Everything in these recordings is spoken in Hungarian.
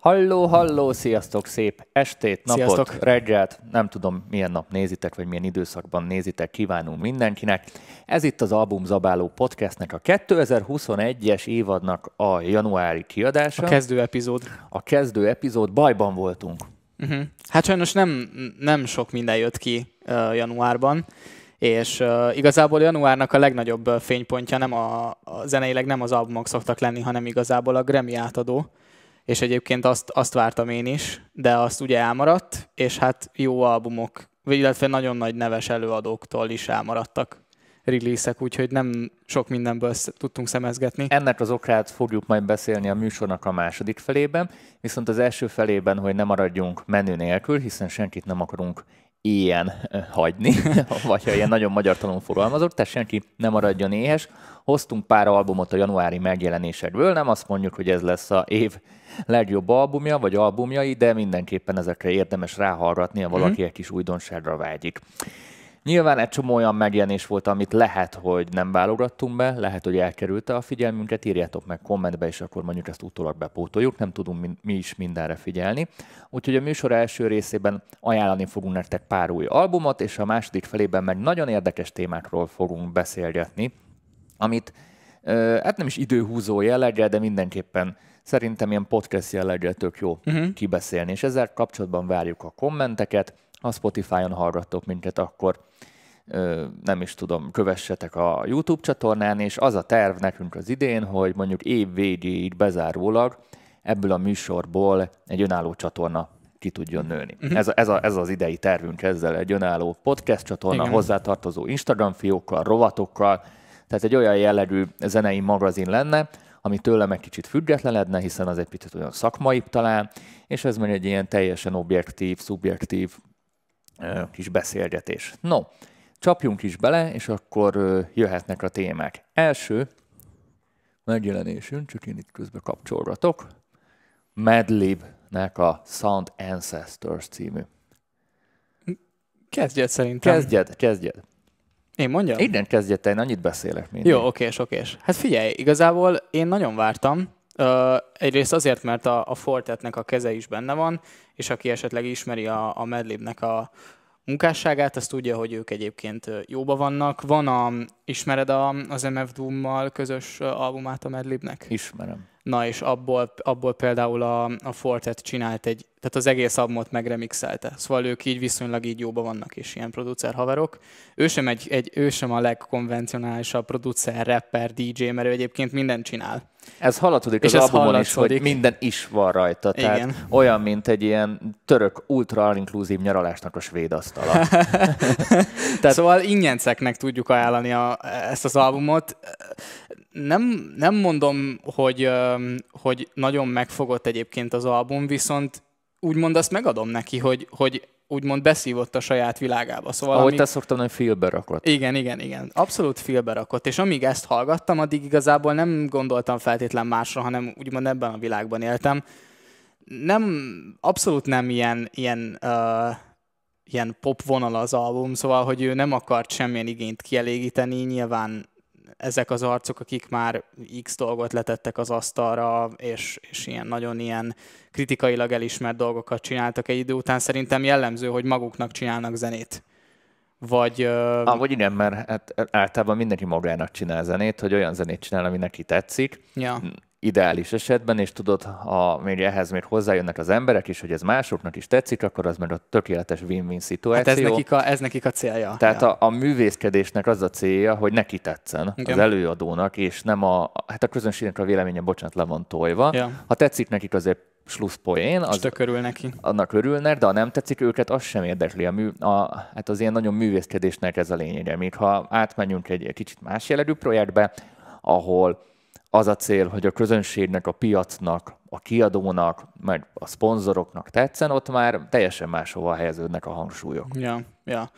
Halló, halló, sziasztok, szép estét, napot, Sziasztok. reggelt, nem tudom milyen nap nézitek, vagy milyen időszakban nézitek, kívánunk mindenkinek. Ez itt az Album Zabáló Podcastnek a 2021-es évadnak a januári kiadása. A kezdő epizód. a kezdő epizód, bajban voltunk. Uh-huh. Hát sajnos nem, nem sok minden jött ki uh, januárban, és uh, igazából januárnak a legnagyobb fénypontja nem a, a zeneileg nem az albumok szoktak lenni, hanem igazából a Grammy átadó, és egyébként azt, azt vártam én is, de azt ugye elmaradt, és hát jó albumok, illetve nagyon nagy neves előadóktól is elmaradtak release úgyhogy nem sok mindenből tudtunk szemezgetni. Ennek az okát fogjuk majd beszélni a műsornak a második felében, viszont az első felében, hogy ne maradjunk menü nélkül, hiszen senkit nem akarunk ilyen hagyni, vagy ha ilyen nagyon magyartalanul fogalmazok, tehát senki nem maradjon éhes. Hoztunk pár albumot a januári megjelenésekből, nem azt mondjuk, hogy ez lesz a év legjobb albumja, vagy albumjai, de mindenképpen ezekre érdemes ráhallgatni, ha valaki egy kis újdonságra vágyik. Nyilván egy csomó olyan megjelenés volt, amit lehet, hogy nem válogattunk be, lehet, hogy elkerülte a figyelmünket, írjátok meg kommentbe, és akkor mondjuk ezt utólag bepótoljuk, nem tudunk mi- is mindenre figyelni. Úgyhogy a műsor első részében ajánlani fogunk nektek pár új albumot, és a második felében meg nagyon érdekes témákról fogunk beszélgetni, amit hát nem is időhúzó jelleggel, de mindenképpen szerintem ilyen podcast jelleggel tök jó uh-huh. kibeszélni, és ezzel kapcsolatban várjuk a kommenteket, ha Spotify-on hallgattok minket, akkor nem is tudom, kövessetek a YouTube csatornán, és az a terv nekünk az idén, hogy mondjuk év végéig bezárólag ebből a műsorból egy önálló csatorna ki tudjon nőni. Uh-huh. Ez, a, ez, a, ez az idei tervünk ezzel, egy önálló podcast csatorna, Igen. hozzátartozó Instagram fiókkal, rovatokkal, tehát egy olyan jellegű zenei magazin lenne, ami tőlem egy kicsit függetlenedne, hiszen az egy picit olyan szakmai talán, és ez meg egy ilyen teljesen objektív, szubjektív kis beszélgetés. No, csapjunk is bele, és akkor jöhetnek a témák. Első megjelenésünk, csak én itt közben kapcsolgatok, Madlib-nek a Sound Ancestors című. Kezdjed szerintem. Kezdjed, kezdjed. Én mondjam? Innen kezdjed, én annyit beszélek mindig. Jó, okés, okés. Hát figyelj, igazából én nagyon vártam. Egyrészt azért, mert a, a Fortetnek a keze is benne van, és aki esetleg ismeri a, a Madlibnek a munkásságát, azt tudja, hogy ők egyébként jóba vannak. Van a, ismered a, az MF Doom-mal közös albumát a Madlibnek? Ismerem. Na és abból, abból például a, a Fortet csinált egy, tehát az egész albumot megremixelte. Szóval ők így viszonylag így jóba vannak, és ilyen producer haverok. Ő sem, egy, egy, ő sem a legkonvencionálisabb producer, rapper, DJ, mert ő egyébként mindent csinál. Ez hallatszik És az albumon is, hogy hallatszódik. minden is van rajta. Tehát Igen. olyan, mint egy ilyen török ultra inkluzív nyaralásnak a svéd asztala. Tehát... Szóval ingyenceknek tudjuk ajánlani a, ezt az albumot. Nem, nem mondom, hogy, hogy nagyon megfogott egyébként az album, viszont úgymond azt megadom neki, hogy, hogy úgymond beszívott a saját világába. Szóval Ahogy amíg- te szoktam, hogy félbe rakott. Igen, igen, igen. Abszolút félbe rakott. És amíg ezt hallgattam, addig igazából nem gondoltam feltétlen másra, hanem úgymond ebben a világban éltem. Nem, abszolút nem ilyen, ilyen, uh, ilyen pop vonal az album, szóval, hogy ő nem akart semmilyen igényt kielégíteni, nyilván ezek az arcok, akik már X dolgot letettek az asztalra, és, és ilyen nagyon ilyen kritikailag elismert dolgokat csináltak egy idő után, szerintem jellemző, hogy maguknak csinálnak zenét. Vagy, Ah, vagy igen, mert hát általában mindenki magának csinál zenét, hogy olyan zenét csinál, ami neki tetszik. ja. Ideális esetben, és tudod, ha még ehhez még hozzájönnek az emberek is, hogy ez másoknak is tetszik, akkor az meg a tökéletes win-win szituáció. Hát ez nekik, a, ez nekik a célja. Tehát ja. a, a művészkedésnek az a célja, hogy neki tetszen Igen. az előadónak, és nem a, hát a közönségnek a véleménye, bocsánat, le van tojva. Ja. Ha tetszik nekik, azért slusszpoén, az tök örül neki. annak örülnek, de ha nem tetszik őket, az sem érdekli. A mű, a, hát az ilyen nagyon művészkedésnek ez a lényege. Míg ha átmenjünk egy, egy kicsit más jellegű projektbe, ahol az a cél, hogy a közönségnek, a piacnak, a kiadónak, meg a szponzoroknak tetszen, ott már teljesen máshova helyeződnek a hangsúlyok. Ja, ja.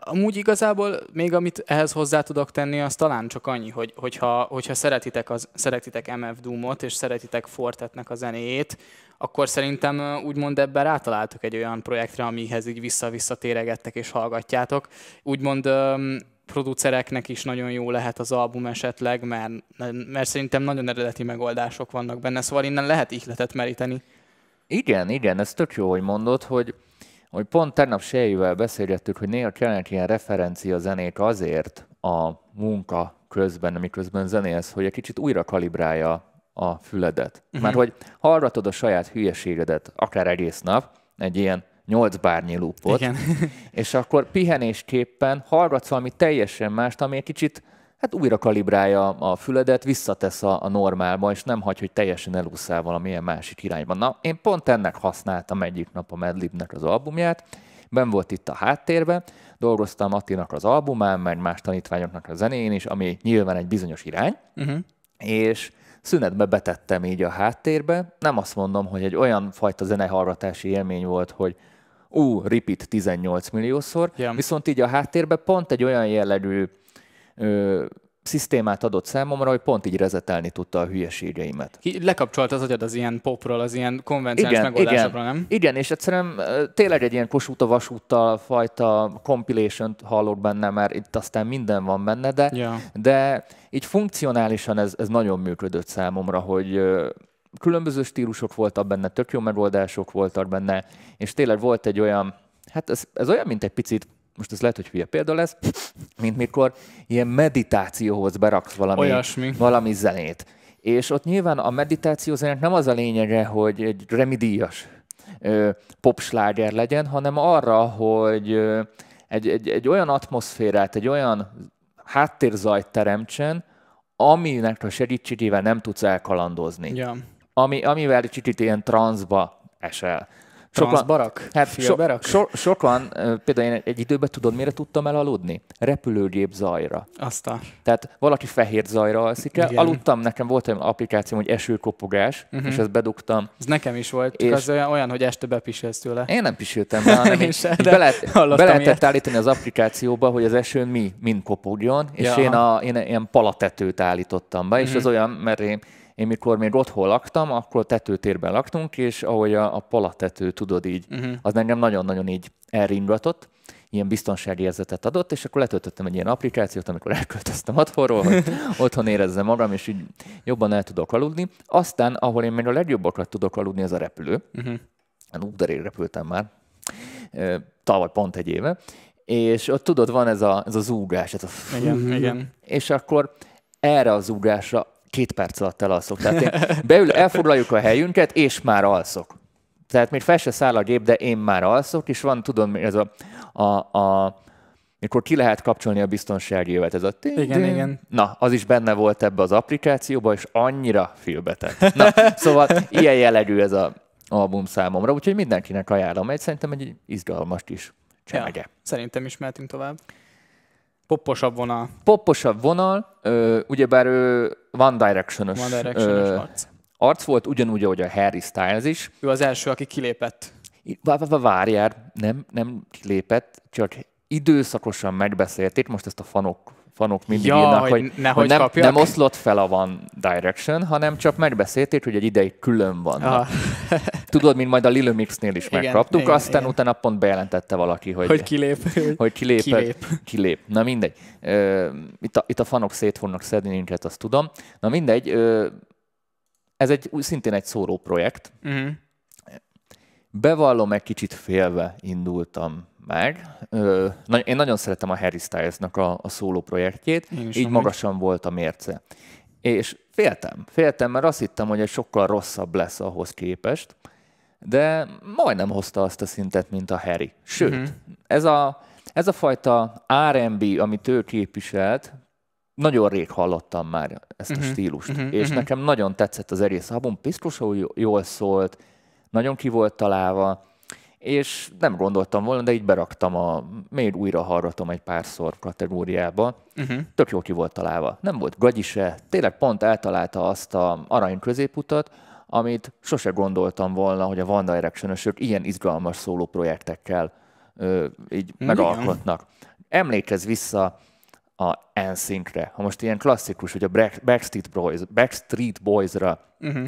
Amúgy igazából még amit ehhez hozzá tudok tenni, az talán csak annyi, hogy, hogyha, hogyha szeretitek, az, szeretitek MF Doom-ot, és szeretitek Fortetnek a zenéjét, akkor szerintem úgymond ebben rátaláltok egy olyan projektre, amihez így vissza-vissza téregettek és hallgatjátok. Úgymond producereknek is nagyon jó lehet az album esetleg, mert, mert szerintem nagyon eredeti megoldások vannak benne, szóval innen lehet ihletet meríteni. Igen, igen, ez tök jó, hogy mondod, hogy, hogy pont tegnap Sejjével beszélgettük, hogy néha kellene ilyen referencia zenék azért a munka közben, miközben zenélsz, hogy egy kicsit újra kalibrálja a füledet. Uh-huh. Mert hogy hallgatod a saját hülyeségedet akár egész nap, egy ilyen nyolc bárnyi lúpot, Igen. és akkor pihenésképpen hallgatsz valami teljesen mást, ami egy kicsit hát újra kalibrálja a füledet, visszatesz a, a normálba, és nem hagy, hogy teljesen elúszál valamilyen másik irányban. Na, én pont ennek használtam egyik nap a Madlibnek az albumját, ben volt itt a háttérben, dolgoztam Attinak az albumán, meg más tanítványoknak a zenén is, ami nyilván egy bizonyos irány, uh-huh. és szünetbe betettem így a háttérbe. Nem azt mondom, hogy egy olyan fajta zenehallgatási élmény volt, hogy ú, repeat 18 milliószor, yeah. viszont így a háttérbe pont egy olyan jellegű ö, szisztémát adott számomra, hogy pont így rezetelni tudta a hülyeségeimet. Ki lekapcsolt az agyad az ilyen popról, az ilyen konvencionális igen, megoldásokra, igen, nem? Igen, és egyszerűen tényleg egy ilyen kosúta vasúttal fajta compilation hallok benne, mert itt aztán minden van benne, de, ja. de így funkcionálisan ez, ez nagyon működött számomra, hogy különböző stílusok voltak benne, tök jó megoldások voltak benne, és tényleg volt egy olyan, hát ez, ez olyan, mint egy picit most ez lehet, hogy hülye példa lesz, mint mikor ilyen meditációhoz beraksz valami, Olyasmi. valami zenét. És ott nyilván a meditáció zenének nem az a lényege, hogy egy remidíjas popsláger legyen, hanem arra, hogy egy, egy, egy olyan atmoszférát, egy olyan háttérzajt teremtsen, aminek a segítségével nem tudsz elkalandozni. Ja. Ami, amivel egy kicsit ilyen transzba esel. Sokan, barak? Hát so, so, sokan, például én egy időben tudod, mire tudtam elaludni? Repülőgép zajra. Aztán. Tehát valaki fehér zajra alszik el. Igen. Aludtam, nekem volt egy applikáció, hogy esőkopogás, uh-huh. és ezt bedugtam. Ez nekem is volt, és az olyan, olyan, hogy este bepisélsz tőle. Én nem pisültem be, hanem én be, lehet, be lehetett állítani az applikációba, hogy az esőn mi mind kopogjon, és ja. én, a, én ilyen palatetőt állítottam be, uh-huh. és az mhm. olyan, mert én én mikor még otthon laktam, akkor tetőtérben laktunk, és ahogy a, a palatető, tudod így, uh-huh. az engem nagyon-nagyon így elringatott, ilyen biztonsági érzetet adott, és akkor letöltöttem egy ilyen applikációt, amikor elköltöztem otthonról, hogy otthon érezzem magam, és így jobban el tudok aludni. Aztán, ahol én még a legjobbakat tudok aludni, az a repülő. Uh-huh. Útderér repültem már, tavaly pont egy éve, és ott tudod, van ez a, ez a zúgás, ez a igen, igen. és akkor erre a zúgásra két perc alatt elalszok. Tehát én beül, elfoglaljuk a helyünket, és már alszok. Tehát még fel se száll a gép, de én már alszok, és van, tudom, ez a, a, a mikor ki lehet kapcsolni a biztonsági jövet, ez a igen, igen. Na, az is benne volt ebbe az applikációba, és annyira félbetett. Na, szóval ilyen jellegű ez a album számomra, úgyhogy mindenkinek ajánlom. Egy szerintem egy izgalmas is csemege. Ja, szerintem is mehetünk tovább. Popposabb vonal. Popposabb vonal, ö, ugyebár ő One Direction-ös, One Direction-ös ö, arc. arc volt, ugyanúgy, ahogy a Harry Styles is. Ő az első, aki kilépett. Várjál, nem, nem kilépett, csak időszakosan megbeszélték, most ezt a fanok fanok mindig ja, írnak, hogy, hogy, hogy nem, nem oszlott fel a One Direction, hanem csak megbeszélték, hogy egy ideig külön van. Ah. Tudod, mint majd a Lil Mix-nél is igen, megkaptuk, igen, aztán igen. utána pont bejelentette valaki, hogy, hogy kilép. Hogy kilép. kilép. kilép. Na mindegy. Itt a, itt a fanok szét fognak szedni minket, azt tudom. Na mindegy, ez egy szintén egy szóró projekt. Uh-huh. Bevallom, egy kicsit félve indultam meg. Ö, én nagyon szeretem a Harry Styles-nak a, a szóló projektjét, így magasan volt a mérce. És féltem, féltem, mert azt hittem, hogy egy sokkal rosszabb lesz ahhoz képest, de majdnem hozta azt a szintet, mint a Harry. Sőt, uh-huh. ez, a, ez a fajta R&B, amit ő képviselt, nagyon rég hallottam már ezt a uh-huh. stílust, uh-huh. és uh-huh. nekem nagyon tetszett az egész album, biztosan jól szólt, nagyon ki volt találva, és nem gondoltam volna, de így beraktam a, még újra hallgatom egy párszor kategóriába. Uh-huh. Tök jó ki volt találva. Nem volt gagyi se, tényleg pont eltalálta azt a arany középutat, amit sose gondoltam volna, hogy a One direction ilyen izgalmas szóló projektekkel ö, így megalkotnak. Emlékezz vissza a NSYNC-re, ha most ilyen klasszikus, hogy a Backstreet, Boys, Backstreet Boys-ra, uh-huh.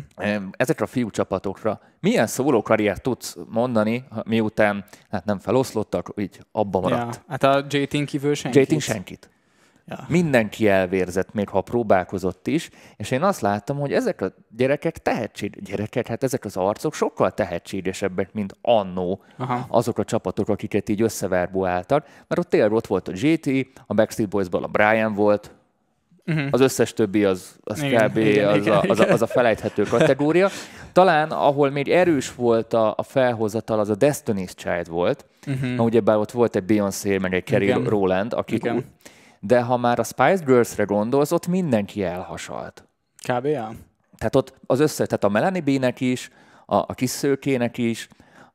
ezekre a fiú csapatokra, milyen szóló karriert tudsz mondani, miután hát nem feloszlottak, így abba maradt. Ja, hát a J-Tin kívül senkit. J-Tin senkit. Ja. Mindenki elvérzett, még ha próbálkozott is, és én azt láttam, hogy ezek a gyerekek tehetség, gyerekek, hát ezek az arcok sokkal tehetségesebbek, mint annó Aha. azok a csapatok, akiket így összeverbuáltak, mert ott tényleg ott volt a GT, a Backstreet Boysból a Brian volt, Uh-huh. Az összes többi az, az igen, kb. Igen, az, igen, a, az, a, az a felejthető kategória. Talán, ahol még erős volt a, a felhozatal, az a Destiny's Child volt. Uh-huh. ugye bár ott volt egy Beyoncé, meg egy Kerry igen. Rowland, akik igen. De ha már a Spice Girls-re gondolsz, ott mindenki elhasalt. Kb. Tehát ott az összes, tehát a Melanie B-nek is, a, a kis szőkének is,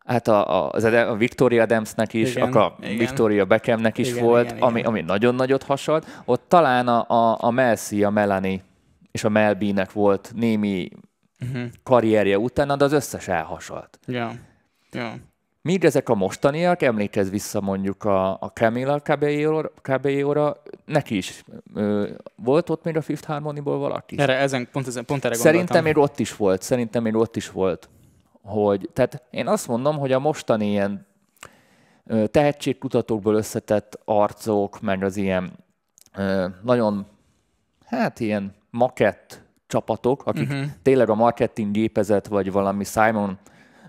hát a, a, a Victoria Adamsnek is, igen, a igen. Victoria Beckhamnek is igen, volt, igen, ami, ami nagyon nagyot hasalt. Ott talán a, a, a Melsi, a Melanie és a Melby-nek volt némi uh-huh. karrierje utána, de az összes elhasalt. Ja. Ja. Míg ezek a mostaniak, emlékezz vissza mondjuk a, a Camila Cabello-ra, neki is ö, volt ott még a Fifth Harmony-ból valaki? Erre, ezen, pont, ezen, pont erre Szerintem még ott is volt, szerintem még ott is volt hogy, tehát én azt mondom, hogy a mostani ilyen tehetségkutatókból összetett arcok, meg az ilyen nagyon, hát ilyen makett csapatok, akik uh-huh. tényleg a marketing gépezet, vagy valami Simon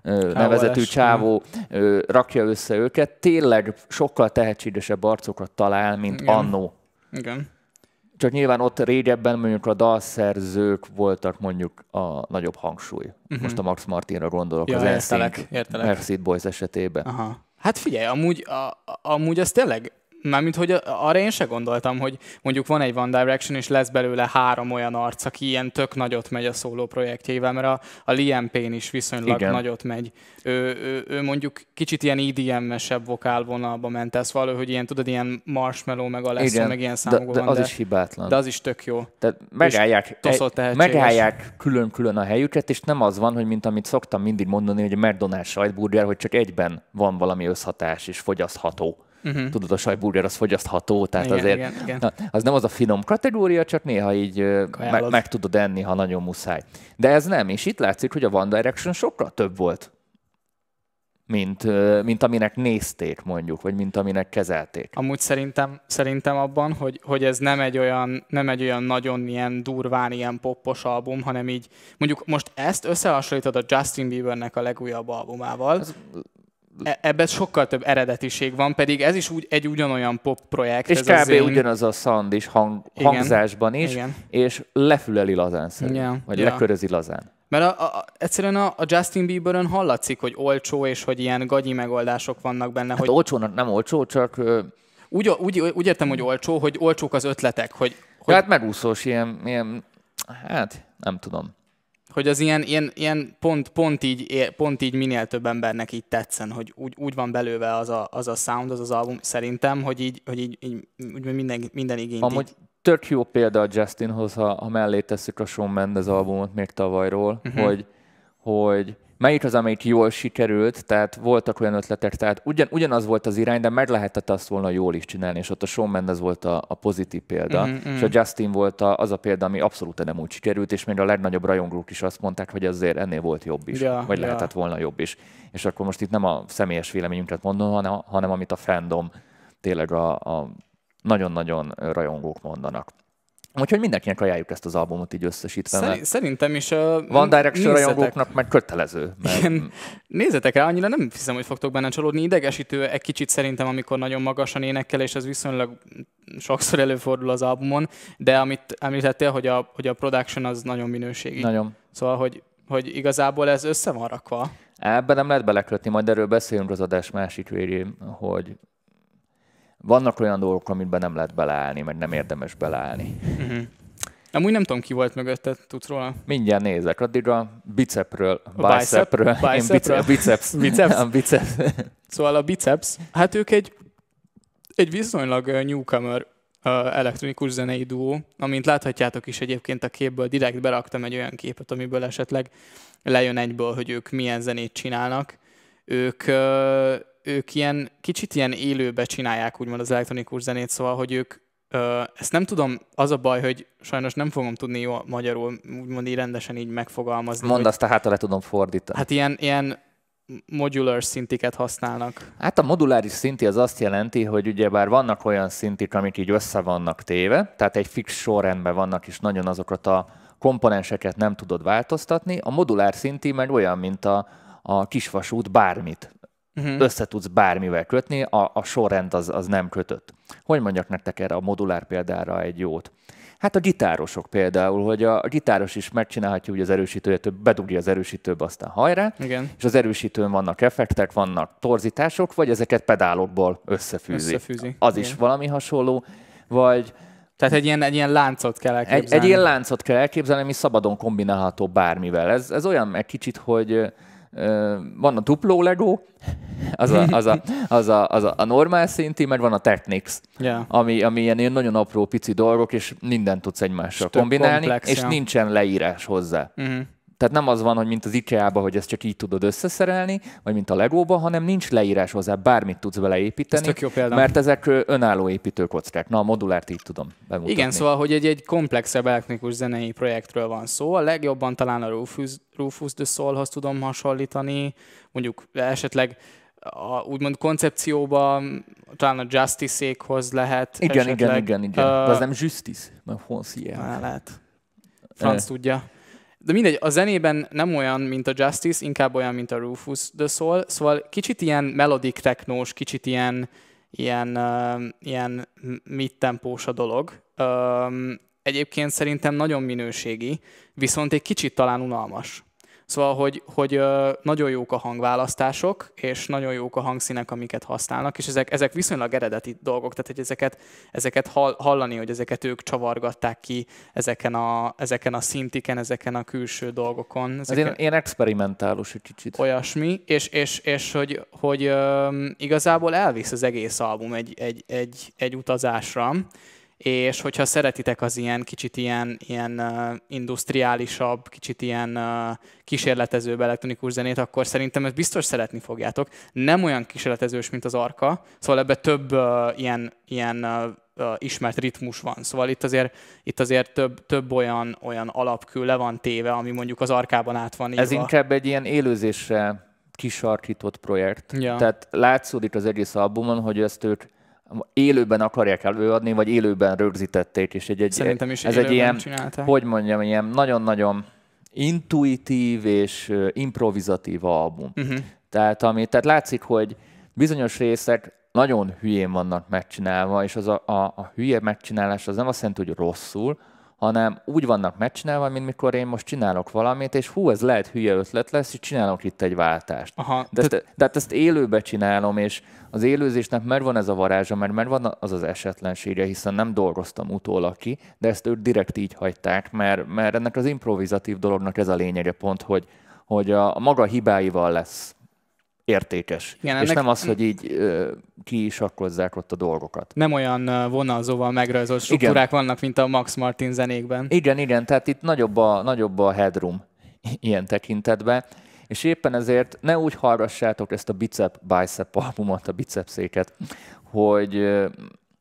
nevezetű csávó rakja össze őket, tényleg sokkal tehetségesebb arcokat talál, mint Igen. annó. Igen. Csak nyilván ott régebben mondjuk a dalszerzők voltak mondjuk a nagyobb hangsúly. Uh-huh. Most a Max Martinra gondolok, ja, az értelek, értelek. Boys esetében. Aha. Hát figyelj, amúgy, a, amúgy az tényleg Mármint, hogy arra én se gondoltam, hogy mondjuk van egy One Direction, és lesz belőle három olyan arc, aki ilyen tök nagyot megy a szóló projektjével, mert a, a Liam Payne is viszonylag Igen. nagyot megy. Ő, ő, ő, mondjuk kicsit ilyen EDM-esebb vokálvonalba ment ez való, hogy ilyen, tudod, ilyen Marshmallow, meg a lesz, meg ilyen számokban de, de az de, is hibátlan. De az is tök jó. Tehát megállják, egy, megállják külön-külön a helyüket, és nem az van, hogy mint amit szoktam mindig mondani, hogy a McDonald's sajtburger, hogy csak egyben van valami összhatás és fogyasztható Uh-huh. Tudod, a sajburger az fogyasztható, tehát igen, azért igen, igen. Na, az nem az a finom kategória, csak néha így me- meg tudod enni, ha nagyon muszáj. De ez nem, és itt látszik, hogy a One Direction sokkal több volt, mint, mint aminek nézték mondjuk, vagy mint aminek kezelték. Amúgy szerintem, szerintem abban, hogy, hogy ez nem egy, olyan, nem egy olyan nagyon ilyen durván ilyen poppos album, hanem így, mondjuk most ezt összehasonlítod a Justin Biebernek a legújabb albumával. Ez ebben sokkal több eredetiség van, pedig ez is úgy, egy ugyanolyan pop projekt. És ez kb. Zén... ugyanaz a sound is hang, Igen. hangzásban is, Igen. és lefüleli lazán szerintem, ja. vagy ja. lekörözi lazán. Mert a, a, egyszerűen a, a Justin Bieberon hallatszik, hogy olcsó, és hogy ilyen gagyi megoldások vannak benne. Hát hogy... olcsónak nem olcsó, csak... Úgy, úgy, úgy értem, hogy olcsó, hogy olcsók az ötletek. Hogy, hogy... Hát megúszós, ilyen, ilyen, hát nem tudom hogy az ilyen, ilyen, ilyen pont, pont, így, pont így minél több embernek így tetszen, hogy úgy, úgy van belőve az a, az a sound, az az album szerintem, hogy így, hogy így, így úgy minden, minden igényt Amúgy így... tök jó példa a Justinhoz, ha, ha mellé tesszük a Shawn Mendes albumot még tavalyról, uh-huh. hogy, hogy melyik az, amelyik jól sikerült, tehát voltak olyan ötletek, tehát ugyan, ugyanaz volt az irány, de meg lehetett azt volna jól is csinálni, és ott a Shawn Mendes volt a, a pozitív példa, mm-hmm. és a Justin volt a, az a példa, ami abszolút nem úgy sikerült, és még a legnagyobb rajongók is azt mondták, hogy azért ennél volt jobb is, ja, vagy ja. lehetett volna jobb is. És akkor most itt nem a személyes véleményünket mondom, hanem, hanem amit a fandom tényleg a, a nagyon-nagyon rajongók mondanak. Úgyhogy mindenkinek ajánljuk ezt az albumot így összesítve. Szerint, szerintem is. Uh, Van Direction rajongóknak meg kötelező. Mert... Igen, nézzetek rá, annyira nem hiszem, hogy fogtok benne csalódni. Idegesítő egy kicsit szerintem, amikor nagyon magasan énekel, és ez viszonylag sokszor előfordul az albumon, de amit említettél, hogy a, hogy a production az nagyon minőségi. Nagyon. Szóval, hogy, hogy igazából ez össze van rakva. Ebben nem lehet belekötni, majd erről beszélünk az adás másik végén, hogy vannak olyan dolgok, amiben nem lehet beleállni, meg nem érdemes beleállni. Uh-huh. Amúgy nem tudom, ki volt mögötted, tudsz róla? Mindjárt nézek. Addig a bicepről, a bicepről. Bicepről? biceps. biceps? a biceps. Szóval a biceps, hát ők egy, egy viszonylag newcomer elektronikus zenei duó, amint láthatjátok is egyébként a képből, direkt beraktam egy olyan képet, amiből esetleg lejön egyből, hogy ők milyen zenét csinálnak. Ők, ők ilyen kicsit ilyen élőbe csinálják úgymond az elektronikus zenét, szóval, hogy ők ö, ezt nem tudom, az a baj, hogy sajnos nem fogom tudni jó magyarul, úgymond így rendesen így megfogalmazni. Mondd azt, hát le tudom fordítani. Hát ilyen, ilyen modular szintiket használnak? Hát a moduláris szinti az azt jelenti, hogy ugyebár vannak olyan szintik, amik így össze vannak téve, tehát egy fix sorrendben vannak, és nagyon azokat a komponenseket nem tudod változtatni. A modulár szinti meg olyan, mint a, a kisvasút bármit. Uh-huh. Össze tudsz bármivel kötni, a, a sorrend az, az nem kötött. Hogy mondjak nektek erre a modulár példára egy jót? Hát a gitárosok például, hogy a, a gitáros is megcsinálhatja úgy az erősítőjét, bedugja az erősítőbe, aztán hajrá, Igen. és az erősítőn vannak effektek, vannak torzítások, vagy ezeket pedálokból összefűzi. Összefűzi. Az Igen. is valami hasonló, vagy Tehát egy ilyen, egy ilyen láncot kell egy, elképzelni. egy ilyen láncot kell elképzelni, ami szabadon kombinálható bármivel. Ez, ez olyan egy kicsit, hogy van a dupló Lego, az a, az a, az a, az a, a normál szinti, meg van a Technics, Ja. ami, ami ilyen, ilyen nagyon apró pici dolgok, és mindent tudsz egymással És kombinálni, komplex, és ja. nincsen leírás hozzá. Uh-huh. Tehát nem az van, hogy mint az IKEA-ba, hogy ezt csak így tudod összeszerelni, vagy mint a Legóba, hanem nincs leírás hozzá, bármit tudsz beleépíteni. Ez tök jó példa. Mert ezek önálló építőkockák. Na, a modulárt így tudom bemutatni. Igen, szóval, hogy egy, egy komplexebb elektronikus zenei projektről van szó. A legjobban talán a Rufus, Rufus the Soul-hoz tudom hasonlítani, mondjuk esetleg a, úgymond koncepcióban talán a Justice-ékhoz lehet. Igen, esetleg. igen, igen, igen. Ö, De az nem justice, mert. Á, lehet. Franc Ö. tudja. De mindegy, a zenében nem olyan, mint a Justice, inkább olyan, mint a Rufus the Soul. Szóval kicsit ilyen melodic technós, kicsit ilyen, ilyen, uh, ilyen mid-tempós a dolog. Um, egyébként szerintem nagyon minőségi, viszont egy kicsit talán unalmas. Szóval, hogy, hogy nagyon jók a hangválasztások, és nagyon jók a hangszínek, amiket használnak, és ezek, ezek viszonylag eredeti dolgok, tehát hogy ezeket, ezeket hall, hallani, hogy ezeket ők csavargatták ki ezeken a, ezeken a szintiken, ezeken a külső dolgokon. Ez Ezeken, ilyen, ilyen experimentálus egy kicsit. olyasmi, és, és, és hogy, hogy igazából elvisz az egész album egy, egy, egy, egy utazásra, és hogyha szeretitek az ilyen kicsit ilyen, ilyen uh, industriálisabb, kicsit ilyen uh, kísérletezőbb elektronikus zenét, akkor szerintem ezt biztos szeretni fogjátok. Nem olyan kísérletezős, mint az Arka, szóval ebbe több uh, ilyen, ilyen uh, uh, ismert ritmus van. Szóval itt azért, itt azért több, több olyan, olyan alapkő le van téve, ami mondjuk az Arkában át van írva. Ez inkább egy ilyen élőzésre kisarkított projekt. Ja. Tehát látszódik az egész albumon, hogy ezt ők élőben akarják előadni, vagy élőben rögzítették, és egy, egy, Szerintem is ez egy ilyen, csinálták. hogy mondjam, ilyen nagyon-nagyon intuitív és improvizatív album. Uh-huh. Tehát, ami, tehát látszik, hogy bizonyos részek nagyon hülyén vannak megcsinálva, és az a, a, a hülye megcsinálás az nem azt jelenti, hogy rosszul, hanem úgy vannak megcsinálva, mint mikor én most csinálok valamit, és hú, ez lehet hülye ötlet lesz, és csinálok itt egy váltást. Aha, De ezt, de hát ezt élőbe csinálom, és az élőzésnek megvan ez a varázsa, mert megvan az az esetlensége, hiszen nem dolgoztam utólag ki, de ezt ők direkt így hagyták, mert, mert ennek az improvizatív dolognak ez a lényege pont, hogy, hogy a, a maga hibáival lesz értékes. Igen, és ennek- nem az, hogy így ö, kisakkozzák ott a dolgokat. nem olyan vonalzóval megrajzolt struktúrák vannak, mint a Max Martin zenékben. Igen, igen, tehát itt nagyobb a, nagyobb a headroom ilyen tekintetben, és éppen ezért ne úgy hallgassátok ezt a bicep bicep albumot, a bicepszéket, hogy ö,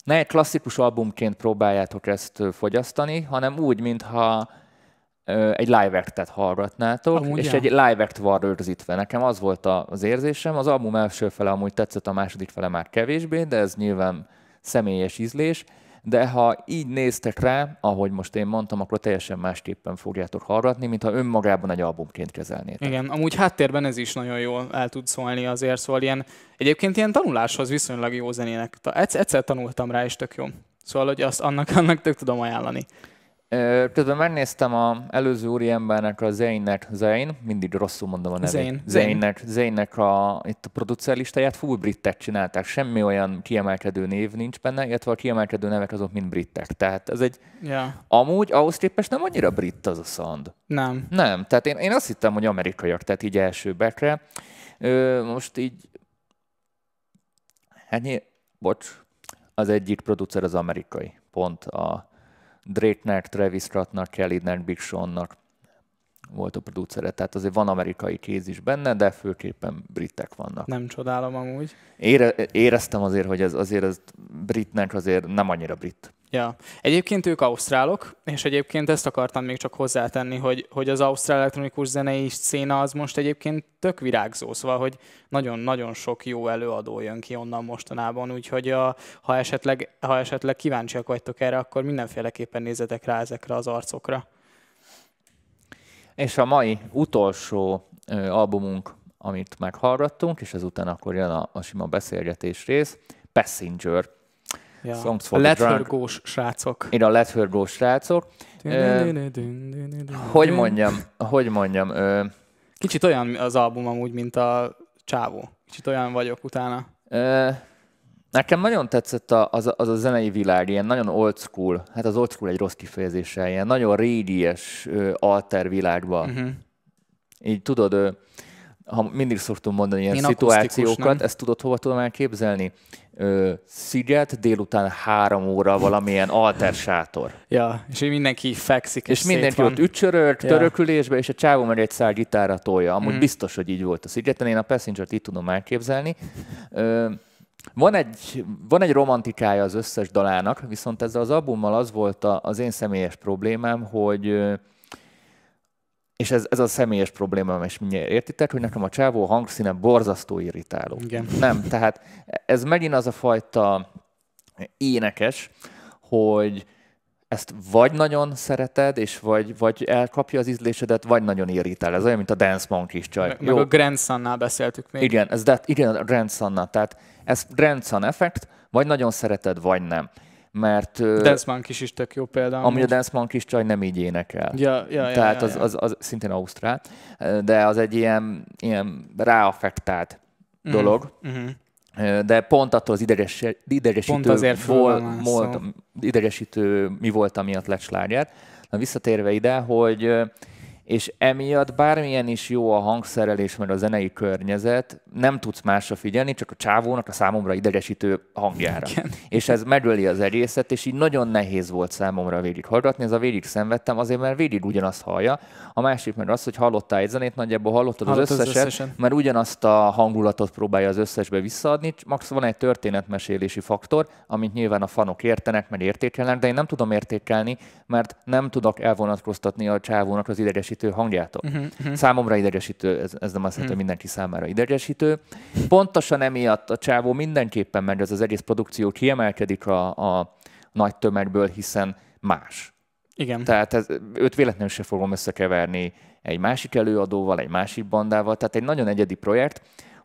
ne egy klasszikus albumként próbáljátok ezt fogyasztani, hanem úgy, mintha egy live actet hallgatnátok, Amúgy, és ja. egy live act van rögzítve. Nekem az volt az érzésem, az album első fele amúgy tetszett, a második fele már kevésbé, de ez nyilván személyes ízlés, de ha így néztek rá, ahogy most én mondtam, akkor teljesen másképpen fogjátok hallgatni, mintha önmagában egy albumként kezelnétek. Igen, amúgy háttérben ez is nagyon jól el tud szólni azért, szóval ilyen, egyébként ilyen tanuláshoz viszonylag jó zenének. Egyszer tanultam rá, és tök jó. Szóval, hogy azt annak, annak tök tudom ajánlani. Közben megnéztem a előző úriembernek, a Zaynnek, Zayn, mindig rosszul mondom a nevét. Zayn. Zaynnek, Zaynnek a, itt a producer listáját full brittek csinálták, semmi olyan kiemelkedő név nincs benne, illetve a kiemelkedő nevek azok mind britek. Tehát ez egy, Ja, amúgy ahhoz képest nem annyira brit az a sound. nem. Nem, tehát én, én azt hittem, hogy amerikaiak, tehát így első bekre. Ö, most így, hát bocs, az egyik producer az amerikai, pont a Drake-nek, Travis Scottnak, Kelly-nek, Big Sean-nak volt a producere, tehát azért van amerikai kéz is benne, de főképpen britek vannak. Nem csodálom amúgy. Ére, éreztem azért, hogy ez azért ez britnek azért nem annyira brit. Ja. Egyébként ők ausztrálok, és egyébként ezt akartam még csak hozzátenni, hogy, hogy az ausztrál elektronikus zenei széna az most egyébként tök virágzó, szóval, hogy nagyon-nagyon sok jó előadó jön ki onnan mostanában, úgyhogy a, ha, esetleg, ha esetleg kíváncsiak vagytok erre, akkor mindenféleképpen nézzetek rá ezekre az arcokra. És a mai utolsó albumunk, amit meghallgattunk, és ezután akkor jön a, a sima beszélgetés rész, Passenger. Ja. Songs for a Let Her srácok. Én a Let Her go srácok. hogy mondjam, hogy mondjam. Kicsit olyan az album amúgy, mint a Csávó. Kicsit olyan vagyok utána. Nekem nagyon tetszett az, az a zenei világ, ilyen nagyon old school, hát az old school egy rossz kifejezéssel, ilyen nagyon régies alter világban. Uh-huh. Így tudod, ha mindig szoktunk mondani ilyen Én szituációkat, ezt tudod hova tudom elképzelni? Ö, sziget, délután három óra valamilyen alter sátor. Ja, és mindenki fekszik, és, és mindenki ott ücsörölt, ja. törökülésbe, és a csávó meg egy szál gitára tolja. Amúgy mm. biztos, hogy így volt a szigeten, én a Passenger-t így tudom elképzelni. Ö, van egy, van egy romantikája az összes dalának, viszont ezzel az albummal az volt a, az én személyes problémám, hogy és ez, ez a személyes problémám, és mindjárt értitek, hogy nekem a csávó hangszíne borzasztó irritáló. Igen. Nem, tehát ez megint az a fajta énekes, hogy ezt vagy nagyon szereted, és vagy, vagy elkapja az ízlésedet, vagy nagyon irritál. Ez olyan, mint a Dance Monkey csaj. Meg, Jó. meg a Grandsonnál beszéltük még. Igen, ez, de, igen, a Grandsonnál. Tehát ez Grandson effekt, vagy nagyon szereted, vagy nem. Mert... Dance Monkey is tök jó példa. Ami a Dance Monkey csaj nem így énekel. Ja, ja, Tehát ja, ja, az, az, az, szintén Ausztrál, de az egy ilyen, ilyen ráaffektált mm. dolog. Mm-hmm de pont attól az ideges, idegesítő, volt, volt, idegesítő mi volt, amiatt lett sláger. Na visszatérve ide, hogy és emiatt bármilyen is jó a hangszerelés, mert a zenei környezet, nem tudsz másra figyelni, csak a csávónak a számomra idegesítő hangjára. Igen. És ez megöli az egészet, és így nagyon nehéz volt számomra végig hallgatni, ez a végig szenvedtem, azért mert végig ugyanazt hallja. A másik meg az, hogy hallottál egy zenét, nagyjából hallottad Hallott az, összeset, az összesen. mert ugyanazt a hangulatot próbálja az összesbe visszaadni, max van egy történetmesélési faktor, amit nyilván a fanok értenek, mert értékelnek, de én nem tudom értékelni, mert nem tudok elvonatkoztatni a csávónak az idegesítő idegesítő hangjától. Uh-huh, uh-huh. Számomra idegesítő, ez, ez nem azt jelenti, uh-huh. hogy mindenki számára idegesítő. Pontosan emiatt a csávó mindenképpen, mert ez az egész produkció kiemelkedik a, a nagy tömegből, hiszen más. Igen. Tehát ez, őt véletlenül se fogom összekeverni egy másik előadóval, egy másik bandával, tehát egy nagyon egyedi projekt,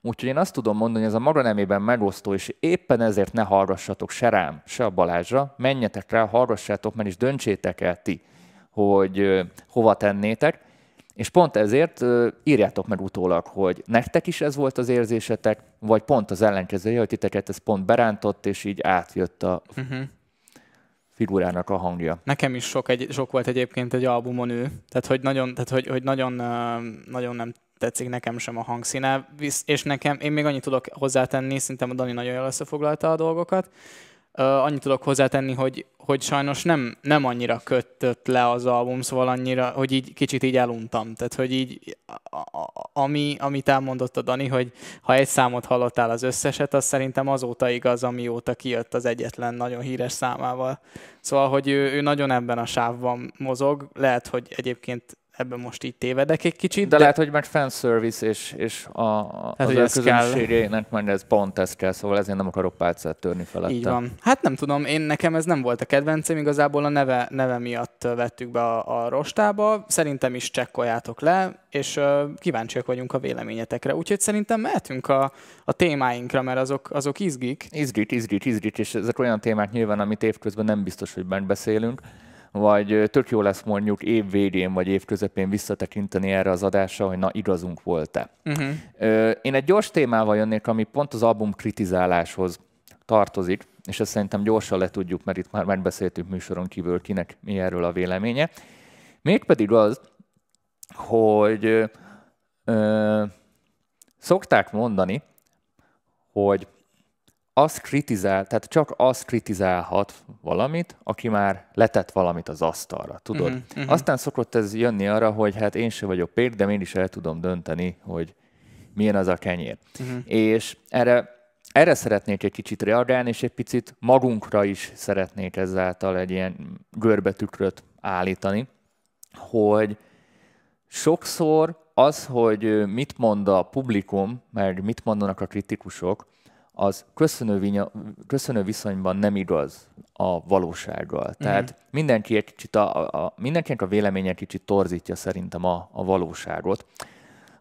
Úgyhogy én azt tudom mondani, hogy ez a maga nemében megosztó, és éppen ezért ne hallgassatok se rám, se a Balázsra, menjetek rá, hallgassátok meg, és döntsétek el ti, hogy hova tennétek. És pont ezért írjátok meg utólag, hogy nektek is ez volt az érzésetek, vagy pont az ellenkezője, hogy titeket ez pont berántott, és így átjött a uh-huh. figurának a hangja. Nekem is sok, egy, sok volt egyébként egy albumon ő, tehát hogy nagyon, tehát, hogy, hogy nagyon, nagyon nem tetszik nekem sem a hangszíne, és nekem, én még annyit tudok hozzátenni, szerintem a Dani nagyon jól összefoglalta a dolgokat, annyit tudok hozzátenni, hogy, hogy sajnos nem, nem annyira kötött le az album, szóval annyira, hogy így kicsit így eluntam. Tehát, hogy így, ami, amit elmondott a Dani, hogy ha egy számot hallottál az összeset, az szerintem azóta igaz, amióta kijött az egyetlen nagyon híres számával. Szóval, hogy ő, ő nagyon ebben a sávban mozog. Lehet, hogy egyébként ebben most így tévedek egy kicsit. De, de... lehet, hogy meg fanservice, és, és a, hát, az közönségének majd ez pont ez kell, szóval ezért nem akarok pálcát törni felette. Így van. Hát nem tudom, én nekem ez nem volt a kedvencem, igazából a neve, neve miatt vettük be a, a rostába. Szerintem is csekkoljátok le, és uh, kíváncsiak vagyunk a véleményetekre. Úgyhogy szerintem mehetünk a, a témáinkra, mert azok, azok izgik. Izgik, izgik, izgik, és ezek olyan témák nyilván, amit évközben nem biztos, hogy bent beszélünk vagy tök jó lesz mondjuk év végén vagy év közepén visszatekinteni erre az adásra, hogy na igazunk volt-e. Uh-huh. Én egy gyors témával jönnék, ami pont az album kritizáláshoz tartozik, és ezt szerintem gyorsan le tudjuk, mert itt már megbeszéltük műsoron kívül, kinek mi erről a véleménye. Mégpedig az, hogy ö, szokták mondani, hogy azt kritizál, tehát csak az kritizálhat valamit, aki már letett valamit az asztalra, tudod? Uh-huh, uh-huh. Aztán szokott ez jönni arra, hogy hát én se vagyok pék, de én is el tudom dönteni, hogy milyen az a kenyér. Uh-huh. És erre erre szeretnék egy kicsit reagálni, és egy picit magunkra is szeretnék ezáltal egy ilyen görbetükröt állítani, hogy sokszor az, hogy mit mond a publikum, meg mit mondanak a kritikusok, az köszönő, vinya, köszönő viszonyban nem igaz a valósággal. Mm. Tehát mindenki egy kicsit a, a, mindenkinek a véleménye kicsit torzítja szerintem a, a valóságot.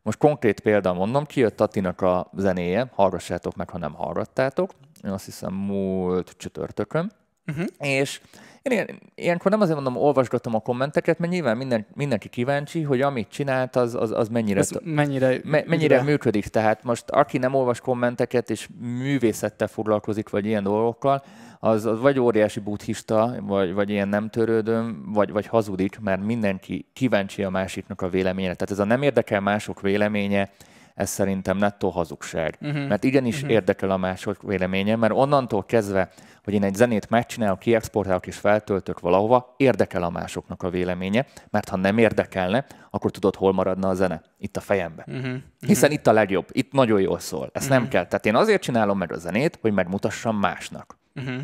Most konkrét példa mondom, kijött Tatinak a zenéje, hallgassátok meg, ha nem hallgattátok, én azt hiszem múlt csütörtökön, uh-huh. és én ilyen, ilyenkor nem azért mondom, olvasgatom a kommenteket, mert nyilván minden, mindenki kíváncsi, hogy amit csinált, az, az, az mennyire, Ez mennyire, me, mennyire működik. Tehát most aki nem olvas kommenteket, és művészettel foglalkozik, vagy ilyen dolgokkal, az, az vagy óriási buddhista, vagy, vagy ilyen nem törődöm, vagy, vagy hazudik, mert mindenki kíváncsi a másiknak a véleménye. Tehát ez a nem érdekel mások véleménye, ez szerintem nettó hazugság. Uh-huh. Mert igenis uh-huh. érdekel a mások véleménye, mert onnantól kezdve, hogy én egy zenét megcsinálok, kiexportálok és feltöltök valahova, érdekel a másoknak a véleménye, mert ha nem érdekelne, akkor tudod, hol maradna a zene. Itt a fejembe. Uh-huh. Hiszen itt a legjobb, itt nagyon jól szól. Ezt uh-huh. nem kell. Tehát én azért csinálom meg a zenét, hogy megmutassam másnak. Uh-huh.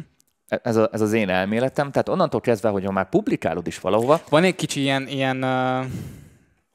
Ez, a, ez az én elméletem. Tehát onnantól kezdve, hogy ha már publikálod is valahova. Van egy kicsi ilyen, ilyen uh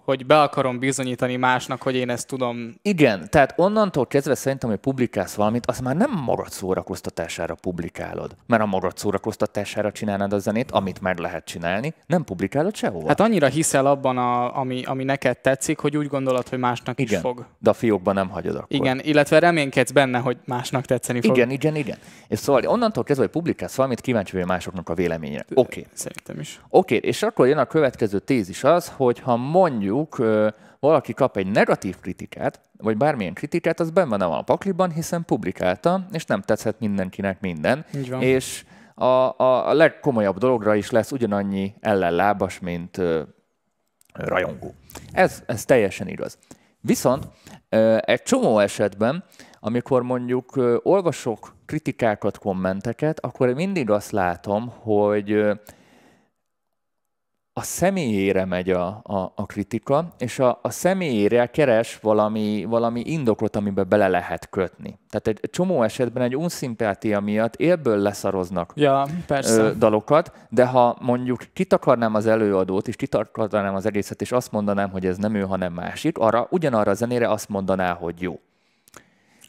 hogy be akarom bizonyítani másnak, hogy én ezt tudom. Igen, tehát onnantól kezdve szerintem, hogy publikálsz valamit, azt már nem magad szórakoztatására publikálod. Mert a magad szórakoztatására csinálnád a zenét, amit meg lehet csinálni, nem publikálod sehova. Hát annyira hiszel abban, a, ami, ami neked tetszik, hogy úgy gondolod, hogy másnak igen, is fog. de a fiókban nem hagyod akkor. Igen, illetve reménykedsz benne, hogy másnak tetszeni fog. Igen, igen, igen. És szóval onnantól kezdve, hogy publikálsz valamit, kíváncsi vagy másoknak a véleményére. Oké. Okay. Szerintem is. Oké, okay. és akkor jön a következő tézis az, hogy ha mondjuk mondjuk valaki kap egy negatív kritikát, vagy bármilyen kritikát, az benne van a pakliban, hiszen publikálta, és nem tetszett mindenkinek minden. És a, a, a legkomolyabb dologra is lesz ugyanannyi ellenlábas, mint ö, rajongó. Ez, ez teljesen igaz. Viszont ö, egy csomó esetben, amikor mondjuk ö, olvasok kritikákat, kommenteket, akkor mindig azt látom, hogy a személyére megy a, a, a kritika, és a, a személyére keres valami, valami indokot, amiben bele lehet kötni. Tehát egy csomó esetben egy unszimpátia miatt élből leszaroznak ja, persze. Ö, dalokat, de ha mondjuk kitakarnám az előadót, és kitakarnám az egészet, és azt mondanám, hogy ez nem ő, hanem másik, arra ugyanarra a zenére azt mondaná, hogy jó.